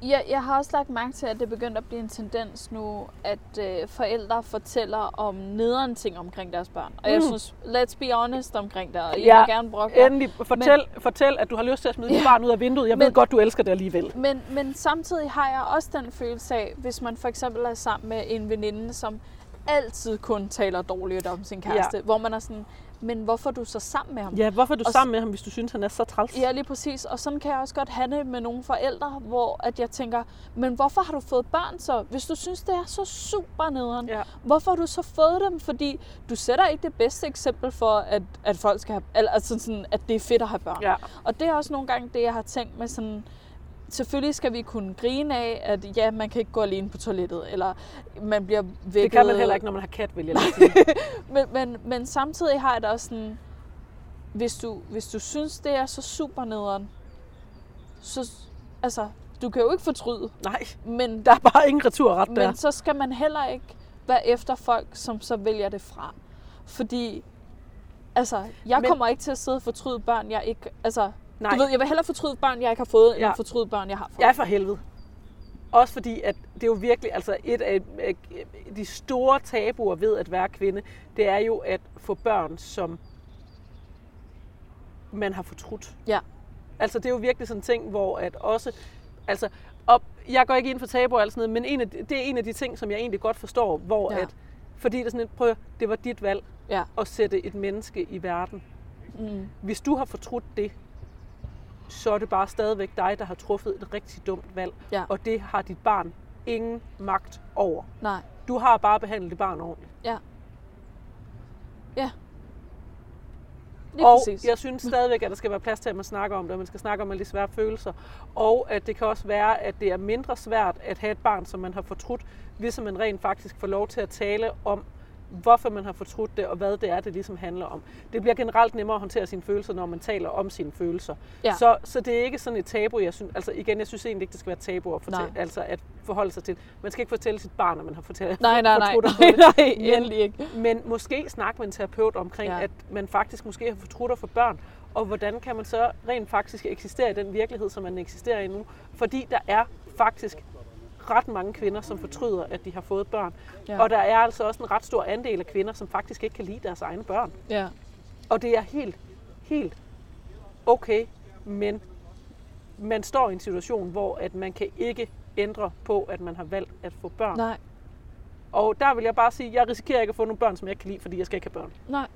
Jeg, jeg har også lagt mærke til, at det er begyndt at blive en tendens nu, at øh, forældre fortæller om nederen ting omkring deres børn. Og jeg Mm. synes, let's be honest omkring det, og jeg Ja, vil gerne brokke. Endelig, fortæl, men, fortæl, at du har lyst til at smide dit Ja. barn ud af vinduet. Jeg Men- ved godt, du elsker det alligevel. Men, men samtidig har jeg også den følelse af, hvis man for eksempel er sammen med en veninde, som altid kun taler dårligt om sin kæreste, ja. hvor man er sådan, men hvorfor er du så sammen med ham? Ja, hvorfor er du Og sammen med ham, hvis du synes, han er så træls? Ja, lige præcis. Og sådan kan jeg også godt have det med nogle forældre, hvor at jeg tænker, men hvorfor har du fået børn så? Hvis du synes, det er så super nederen, Ja. hvorfor har du så fået dem? Fordi du sætter ikke det bedste eksempel for, at, at folk skal have, altså sådan, at det er fedt at have børn. ja. Og det er også nogle gange det, jeg har tænkt med sådan, selvfølgelig skal vi kunne grine af, at ja, man kan ikke gå alene på toilettet, eller man bliver vækket. Det kan man heller ikke, når man har kat, vil jeg sige. men, men, men samtidig har jeg da også sådan, hvis du, hvis du synes, det er så super nederen, så, altså, du kan jo ikke fortryde. Nej, Men, der er bare ingen returret der. men så skal man heller ikke være efter folk, som så vælger det fra. Fordi, altså, jeg men, kommer ikke til at sidde og fortryde børn, jeg ikke, altså, Nej. du ved, jeg vil hellere fortryde børn, jeg ikke har fået, Ja. end fortryde børn, jeg har fået. Ja, for helvede. Også fordi, at det er jo virkelig, altså et af af de store tabuer ved at være kvinde, det er jo at få børn, som man har fortrudt. Ja. Altså det er jo virkelig sådan en ting, hvor at også, altså, op, jeg går ikke ind for tabuer og alt sådan noget, men en af, de- det er en af de ting, som jeg egentlig godt forstår, hvor Ja. at, fordi det er sådan et, prøv, det var dit valg Ja. at sætte et menneske i verden. Mm. Hvis du har fortrudt det, så er det bare stadigvæk dig, der har truffet et rigtig dumt valg. Ja. Og det har dit barn ingen magt over. Nej. Du har bare behandlet dit barn ordentligt. Ja. Ja. Lige og præcis. jeg synes stadigvæk, at der skal være plads til, at man snakker om det, og man skal snakke om alle de svære følelser. Og at det kan også være, at det er mindre svært at have et barn, som man har fortrudt, hvis man rent faktisk får lov til at tale om, hvorfor man har fortrudt det, og hvad det er, det ligesom handler om. Det bliver generelt nemmere at håndtere sine følelser, når man taler om sine følelser. Ja. Så, så det er ikke sådan et tabu, jeg synes, altså igen, jeg synes egentlig ikke, det skal være et tabu at, fortælle, Nej. altså at forholde sig til. Man skal ikke fortælle sit barn, at man har fortalt, nej, nej, nej, fortrudt nej, det. nej, Men- endelig ikke. Men måske snakke med en terapeut omkring, ja. at man faktisk måske har fortrudt for børn, og hvordan kan man så rent faktisk eksistere i den virkelighed, som man eksisterer i nu. Fordi der er faktisk ret mange kvinder, som fortryder, at de har fået børn. Ja. Og der er altså også en ret stor andel af kvinder, som faktisk ikke kan lide deres egne børn. Ja. Og det er helt, helt okay, men man står i en situation, hvor at man kan ikke ændre på, at man har valgt at få børn. Nej, Og der vil jeg bare sige, at jeg risikerer ikke at få nogle børn, som jeg kan lide, fordi jeg skal ikke have børn. nej.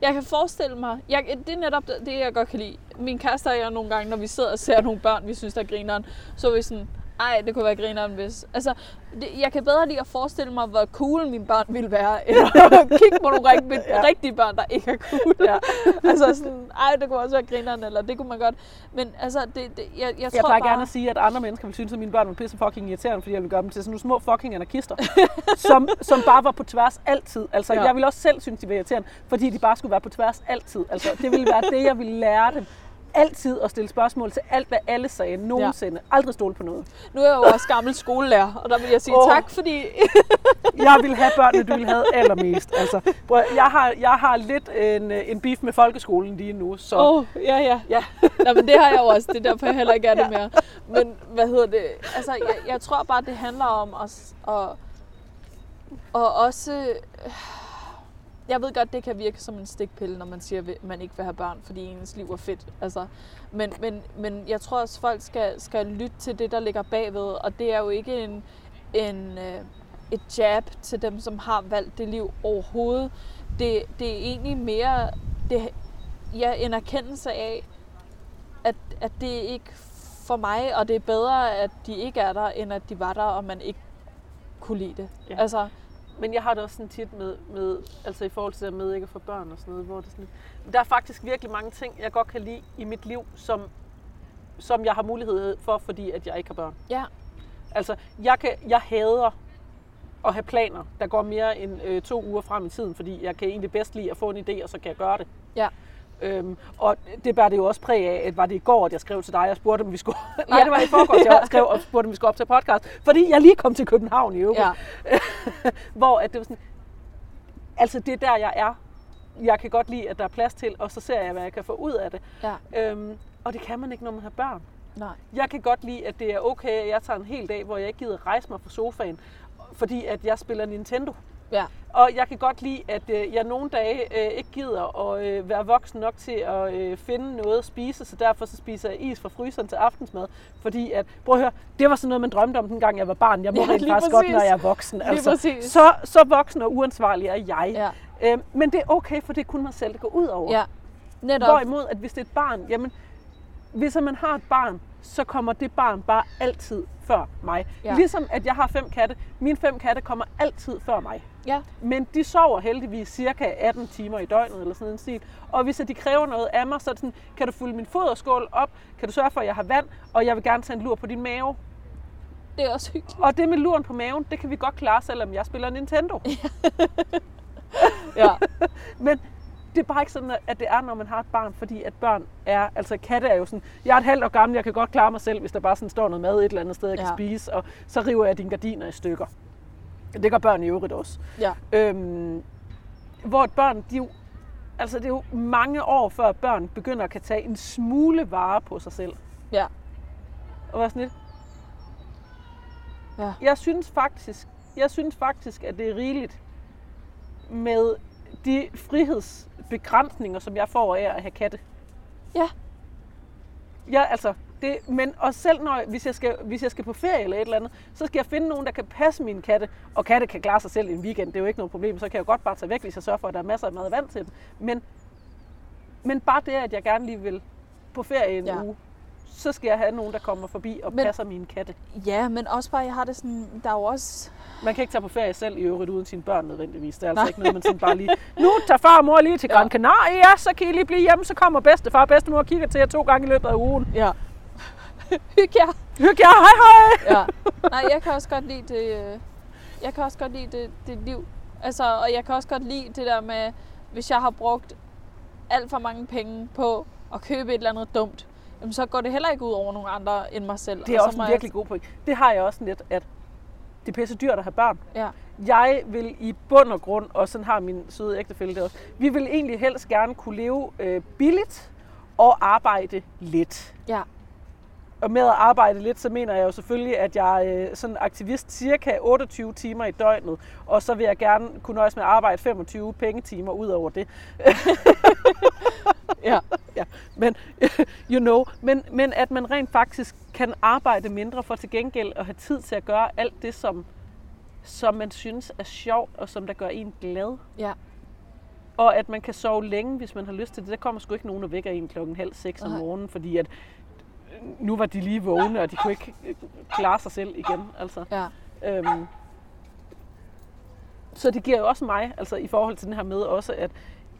Jeg kan forestille mig, jeg, det er netop det, jeg godt kan lide. Min kæreste og jeg nogle gange, når vi sidder og ser nogle børn, vi synes, der er grineren, så er vi sådan, ej, det kunne være grineren, hvis... Altså, det, jeg kan bedre lide at forestille mig, hvor cool mine børn ville være, end at kigge på nogle rigtig, Ja. rigtige børn, der ikke er cool. Ja. altså sådan, ej, det kunne også være grineren, eller det kunne man godt. Men altså, det, det, jeg, jeg, Jeg tror plejer bare... gerne at sige, at andre mennesker vil synes, at mine børn var pisse fucking irriterende, fordi jeg vil gøre dem til sådan nogle små fucking anarkister, som, som bare var på tværs altid. Altså, ja. jeg ville også selv synes, de var irriterende, fordi de bare skulle være på tværs altid. Altså, det ville være det, jeg ville lære dem. Altid at stille spørgsmål til alt, hvad alle sagde, nogensinde. Ja. Aldrig stole på noget. Nu er jeg jo også gammel skolelærer, og der vil jeg sige Åh. tak, fordi... Jeg ville have børnene, du ville have allermest. Altså, prøv, jeg, har, jeg har lidt en, øh, en beef med folkeskolen lige nu, så... Åh, oh, ja, ja. Ja. Nå, men det har jeg jo også. Det er derfor, jeg heller ikke er det mere. Men hvad hedder det? Altså, jeg, jeg tror bare, det handler om os. Og, og også... Jeg ved godt, det kan virke som en stikpille, når man siger, at man ikke vil have børn, fordi ens liv er fedt. Altså, men, men, men jeg tror også, folk skal, skal lytte til det, der ligger bagved. Og det er jo ikke en, en, øh, et jab til dem, som har valgt det liv overhovedet. Det, det er egentlig mere det, ja, en erkendelse af, at, at det er ikke for mig, og det er bedre, at de ikke er der, end at de var der, og man ikke kunne lide det. Ja. Altså, Men jeg har det også sådan tit med, med altså i forhold til det med ikke at få børn og sådan noget, hvor det sådan, der er faktisk virkelig mange ting, jeg godt kan lide i mit liv, som, som jeg har mulighed for, fordi at jeg ikke har børn. ja, Altså, jeg, kan, jeg hader at have planer, der går mere end øh, to uger frem i tiden, fordi jeg kan egentlig bedst lide at få en idé, og så kan jeg gøre det. ja, Øhm, og det bærer det jo også præg af, at var det i går, at jeg skrev til dig og spurgte, om vi skulle... Nej, Ja. det var i forgårs, jeg skrev og spurgte, om vi skulle op til podcast. Fordi jeg lige kom til København i øvrigt. ja, hvor at det var sådan, altså det er der, jeg er. Jeg kan godt lide, at der er plads til, og så ser jeg, hvad jeg kan få ud af det. ja, Øhm, og det kan man ikke, når man har børn. nej, Jeg kan godt lide, at det er okay, at jeg tager en hel dag, hvor jeg ikke gider rejse mig fra sofaen, fordi at jeg spiller Nintendo. Ja, Og jeg kan godt lide, at øh, jeg nogle dage øh, ikke gider at øh, være voksen nok til at øh, finde noget at spise, så derfor så spiser jeg is fra fryseren til aftensmad. Fordi at, prøv at høre, det var sådan noget, man drømte om, dengang jeg var barn. Jeg må Ja, rent faktisk godt, præcis. når jeg er voksen. Altså. Så, så voksen og uansvarlig er jeg. ja, Øh, men det er okay, for det er kun mig selv, det går ud over. ja. Netop. Hvorimod, at hvis det er et barn, jamen, hvis man har et barn, så kommer det barn bare altid før mig. Ja. Ja. Ligesom at jeg har fem katte. Mine fem katte kommer altid før mig. Ja, Men de sover heldigvis cirka 18 timer i døgnet eller sådan en stil. Og hvis de kræver noget af mig, så er det sådan, kan du fylde min foderskål op? Kan du sørge for, at jeg har vand? Og jeg vil gerne tage en lur på din mave. det er også hyggeligt. Og det med luren på maven, det kan vi godt klare, selvom jeg spiller Nintendo. Ja. Men det er bare ikke sådan, at det er, når man har et barn, fordi at børn er, altså katte er jo sådan, jeg er et halvt år gammel, jeg kan godt klare mig selv, hvis der bare sådan står noget mad et eller andet sted, jeg kan Ja. spise, og så river jeg dine gardiner i stykker. Det gør børn i øvrigt også. ja. Øhm, hvor et børn, de jo, altså det er jo mange år før børn begynder at kan tage en smule vare på sig selv. Ja. Og være sådan lidt, Ja. jeg synes faktisk, jeg synes faktisk, at det er rigeligt med de frihedsbegrænsninger, som jeg får af at have katte. Ja. Ja, altså, det, men og selv når, hvis jeg, skal, hvis jeg skal på ferie eller et eller andet, så skal jeg finde nogen, der kan passe mine katte. Og katte kan klare sig selv i en weekend, det er jo ikke noget problem. Så kan jeg jo godt bare tage væk, hvis jeg sørger for, at der er masser af mad og vand til dem. Men, men bare det, at jeg gerne lige vil på ferie en ja. uge, så skal jeg have nogen, der kommer forbi og Men- passer mine katte. Ja, men også bare, jeg har det sådan, der er jo også... Man kan ikke tage på ferie selv i øvrigt uden sine børn nødvendigvis. Det er altså Nej. ikke noget, man sådan bare lige... Nu tager far og mor lige til Ja. Gran Canaria, så kan I lige blive hjemme, så kommer bedstefar og bedstemor og kigger til jer to gange i løbet af ugen. Ja. Hygge jer. Hygge jer, hej hej! Ja. Nej, jeg kan også godt lide det, øh, jeg kan også godt lide det, det liv. Altså, og jeg kan også godt lide det der med, hvis jeg har brugt alt for mange penge på at købe et eller andet dumt, jamen så går det heller ikke ud over nogen andre end mig selv. Det er Og så også en jeg- virkelig god point. Det har jeg også lidt, at det er pisse dyrt at have børn. Ja, Jeg vil i bund og grund, og sådan har min søde ægtefælle det også, vi vil egentlig helst gerne kunne leve øh, billigt og arbejde lidt. ja, Og med at arbejde lidt, så mener jeg jo selvfølgelig, at jeg er øh, sådan aktivist cirka 28 timer i døgnet, og så vil jeg gerne kunne nøjes med at arbejde 25 pengetimer ud over det. ja, ja, men you know, men, men at man rent faktisk kan arbejde mindre for til gengæld at have tid til at gøre alt det, som, som man synes er sjovt, og som der gør en glad. ja, Og at man kan sove længe, hvis man har lyst til det. Der kommer sgu ikke nogen, der vækker en klokken halv seks om morgenen, fordi at nu var de lige vågne, og de kunne ikke øh, klare sig selv igen. Altså. ja, Øhm, så det giver jo også mig, altså i forhold til den her med også, at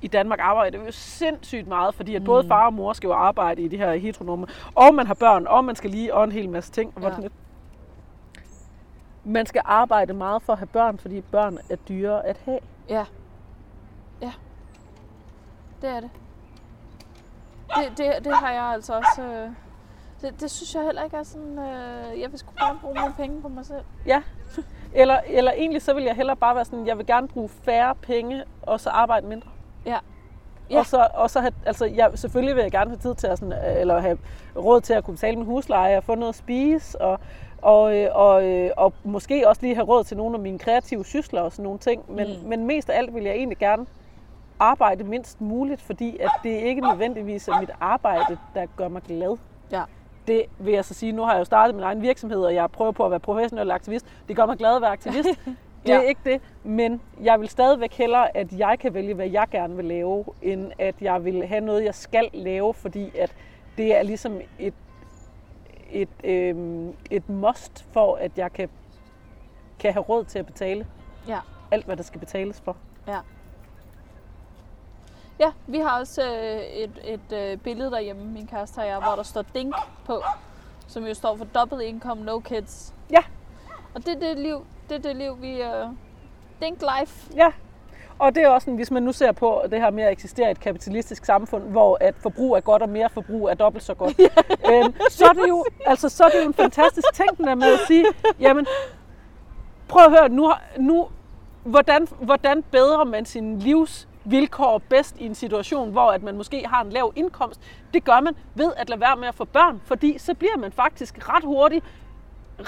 i Danmark arbejder vi jo sindssygt meget, fordi at både Mm. far og mor skal jo arbejde i de her heteronome, og man har børn, og man skal lige og en hel masse ting. Ja. Man skal arbejde meget for at have børn, fordi børn er dyre at have. ja, ja. Det er det. Det, det, det har jeg altså også... Øh, det, det synes jeg heller ikke er sådan... Øh, jeg vil sgu gerne bruge mine penge på mig selv. Ja. Eller, eller egentlig så vil jeg hellere bare være sådan, jeg vil gerne bruge færre penge, og så arbejde mindre. Ja. Ja. Og så, og så have, altså, jeg, selvfølgelig vil jeg gerne have tid til at sådan, øh, eller have råd til at kunne betale min husleje og få noget at spise, og, og, øh, og, øh, og måske også lige have råd til nogle af mine kreative sysler og sådan nogle ting. Men, mm. men mest af alt vil jeg egentlig gerne arbejde mindst muligt, fordi at det ikke nødvendigvis er mit arbejde, der gør mig glad. Ja. Det vil jeg så sige, nu har jeg jo startet min egen virksomhed, og jeg prøver på at være professionel aktivist. Det gør mig glad at være aktivist. Det er Ja. ikke det, men jeg vil stadigvæk hellere, at jeg kan vælge, hvad jeg gerne vil lave, end at jeg vil have noget, jeg skal lave, fordi at det er ligesom et, et, øhm, et must for, at jeg kan, kan have råd til at betale Ja. alt, hvad der skal betales for. Ja. Ja, vi har også øh, et, et øh, billede derhjemme, min kæreste og jeg, hvor der står DINK på, som jo står for Double Income No Kids. Ja. Og det er det liv, det er det liv vi... Øh, DINK life. Ja, og det er også sådan, hvis man nu ser på det her med at eksistere i et kapitalistisk samfund, hvor at forbrug er godt og mere forbrug er dobbelt så godt, øhm, så, er det jo, altså, så er det jo en fantastisk ting den der med at sige, jamen, prøv at høre, nu, nu hvordan, hvordan bedrer man sin livs vilkår bedst i en situation, hvor at man måske har en lav indkomst. Det gør man ved at lade være med at få børn, fordi så bliver man faktisk ret hurtigt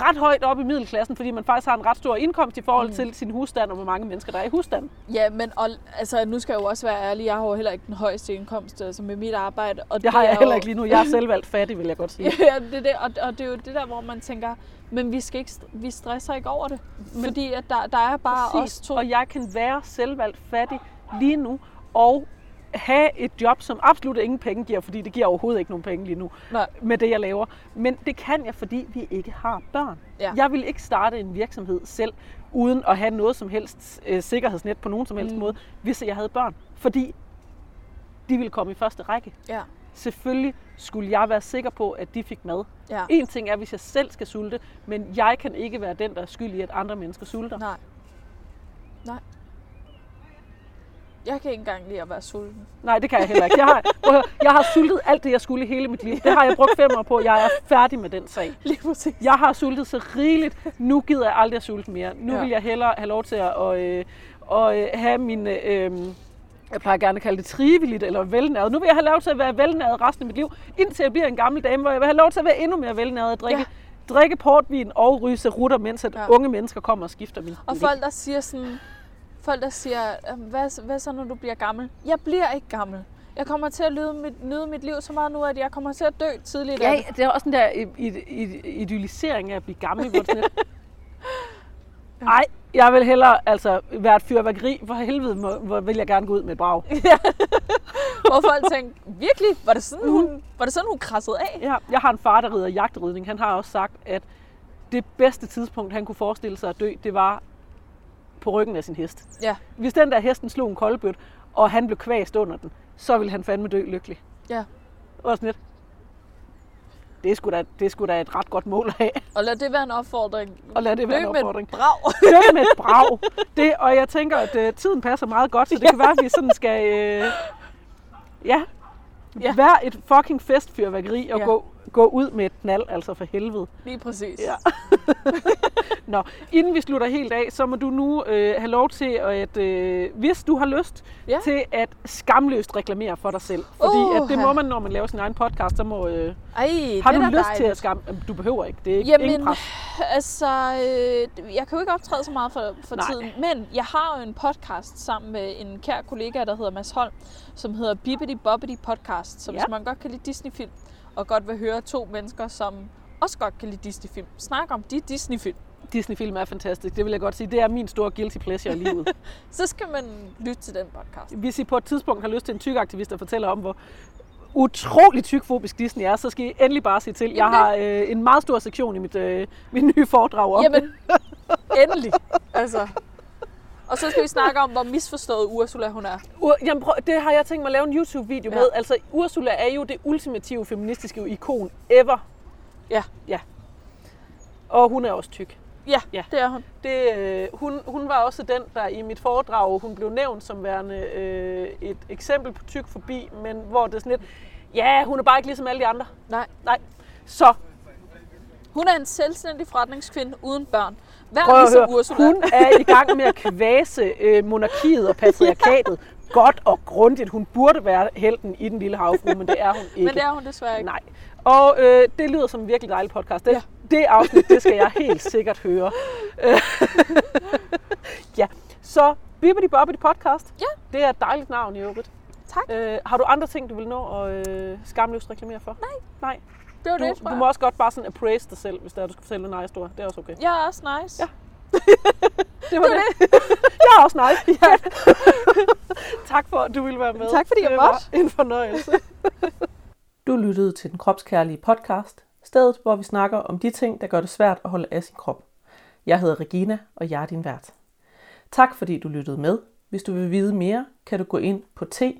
ret højt op i middelklassen, fordi man faktisk har en ret stor indkomst i forhold mm. til sin husstand og hvor mange mennesker der er i husstanden. Ja, men og, altså, nu skal jeg jo også være ærlig, jeg har jo heller ikke den højeste indkomst altså med mit arbejde. Og Det har jeg er heller ikke lige nu. Jeg er selvvalgt fattig, vil jeg godt sige. Ja, det er det, og, og det er jo det der, hvor man tænker, men vi, skal ikke, vi stresser ikke over det. Men, fordi at der, der er bare os to. Og jeg kan være selvvalgt fattig lige nu, og have et job, som absolut ingen penge giver, fordi det giver overhovedet ikke nogen penge lige nu Nej. med det, jeg laver. Men det kan jeg, fordi vi ikke har børn. Ja. Jeg vil ikke starte en virksomhed selv, uden at have noget som helst øh, sikkerhedsnet på nogen som helst mm. måde, hvis jeg havde børn. Fordi de ville komme i første række. Ja. Selvfølgelig skulle jeg være sikker på, at de fik mad. Ja. En ting er, hvis jeg selv skal sulte, men jeg kan ikke være den, der er skyld i, at andre mennesker sulter. Nej. Nej. Jeg kan ikke engang lide at være sulten. Nej, det kan jeg heller ikke. Jeg har, prøv jeg har sultet alt det, jeg skulle i hele mit liv. Det har jeg brugt fem år på. Jeg er færdig med den sag. Lige præcis. Jeg har sultet så rigeligt. Nu gider jeg aldrig at sulte mere. Nu Ja. vil jeg hellere have lov til at, og, øh, og, øh, have min... Øh, jeg plejer gerne at kalde det triveligt eller velnæret. Nu vil jeg have lov til at være velnæret resten af mit liv, indtil jeg bliver en gammel dame, hvor jeg vil have lov til at være endnu mere velnæret og drikke, Ja. drikke portvin og ryge rutter, mens at ja. unge mennesker kommer og skifter min Og folk, der siger sådan, folk, der siger, "Øhm, hvad, hvad så, når du bliver gammel? Jeg bliver ikke gammel. Jeg kommer til at nyde mit, nyde mit liv så meget nu, at jeg kommer til at dø tidligt. Ja, det." det er også den der i- i- i- idyllisering af at blive gammel. Hvor sådan lidt, Ej, jeg vil hellere altså, være et fyrværkeri. For helvede må, hvor vil jeg gerne gå ud med et brag. Hvor folk tænker, virkelig? Var det sådan, hun, var det sådan, hun krassede af? Ja, jeg har en far, der rider jagtridning. Han har også sagt, at det bedste tidspunkt, han kunne forestille sig at dø, det var på ryggen af sin hest. Ja, Hvis den der hesten slog en koldbøt, og han blev kvæst under den, så ville han fandme dø lykkelig. ja. Og sådan lidt. Det er, sgu da, det er sgu da et ret godt mål at have. Og lad det være en opfordring. Og lad det være en Dø med opfordring. et brag. Dø med et brag. Det, og jeg tænker, at uh, tiden passer meget godt, så det kan være, at vi sådan skal... Uh, ja, Ja. ja. være et fucking festfyrværkeri og Ja. ja. gå, gå ud med et knald, altså for helvede. Lige præcis. Ja. Nå, inden vi slutter helt af, så må du nu øh, have lov til, at øh, hvis du har lyst Ja. til at skamløst reklamere for dig selv. Fordi Uha. at det må man, når man laver sin egen podcast, så må... Øh, Ej, har du lyst til dejligt. at skam... Jamen, Du behøver ikke, det er ikke Jamen, ingen pres. altså, øh, jeg kan jo ikke optræde så meget for, for Nej. tiden, men jeg har jo en podcast sammen med en kær kollega, der hedder Mads Holm, som hedder Bibbidi Bobbidi Podcast, så ja. Hvis man godt kan lide Disney-film, og godt vil høre to mennesker, som også godt kan lide Disney-film, snakke om de Disney-film, Disney-film er fantastisk, det vil jeg godt sige. Det er min store guilty pleasure i livet. så skal man lytte til den podcast. Hvis I på et tidspunkt har lyst til en tykaktivist, der fortæller om, hvor utrolig tykfobisk Disney er, så skal I endelig bare sige til. Jeg Jamen, har øh, en meget stor sektion i mit, øh, mit nye foredrag om det. Jamen, endelig. Altså. Og så skal vi snakke om, hvor misforstået Ursula hun er. Ur- Jamen, prøv, det har jeg tænkt mig at lave en YouTube-video Ja. med. Altså, Ursula er jo det ultimative feministiske ikon ever. Ja, Ja. Og hun er også tyk. ja, Ja. det er hun. Det, øh, hun, hun var også den, der i mit foredrag, hun blev nævnt som værende øh, et eksempel på tyk forbi, men hvor det er sådan lidt, ja, hun er bare ikke ligesom alle de andre. Nej. Nej. Så, Hun er en selvstændig forretningskvinde uden børn. Vær prøv at høre, Ursula. hun er i gang med at kvæse øh, monarkiet og patriarkatet godt og grundigt. Hun burde være helten i den lille havfru, men det er hun ikke. Men det er hun desværre ikke. Nej. Og øh, det lyder som en virkelig dejlig podcast. Det, Ja. ja. det afsnit, det skal jeg helt sikkert høre. Ja, så Bibbidi Bobbidi Podcast. Ja. Det er et dejligt navn i øvrigt. Tak. Øh, har du andre ting, du vil nå at øh, skamløst reklamere for? Nej. Nej. Det var Du, det, tror du jeg. må også godt bare sådan appraise dig selv, hvis der er, du skal fortælle en historie. Det er også okay. Jeg er også nice. Ja. Det var det. jeg er også nice. Ja. tak for, at du ville være med. Tak, fordi jeg det var måtte. en fornøjelse. Du lyttede til den kropskærlige podcast, stedet hvor vi snakker om de ting, der gør det svært at holde af sin krop. Jeg hedder Regina, og jeg er din vært. Tak fordi du lyttede med. Hvis du vil vide mere, kan du gå ind på t-regs.dk.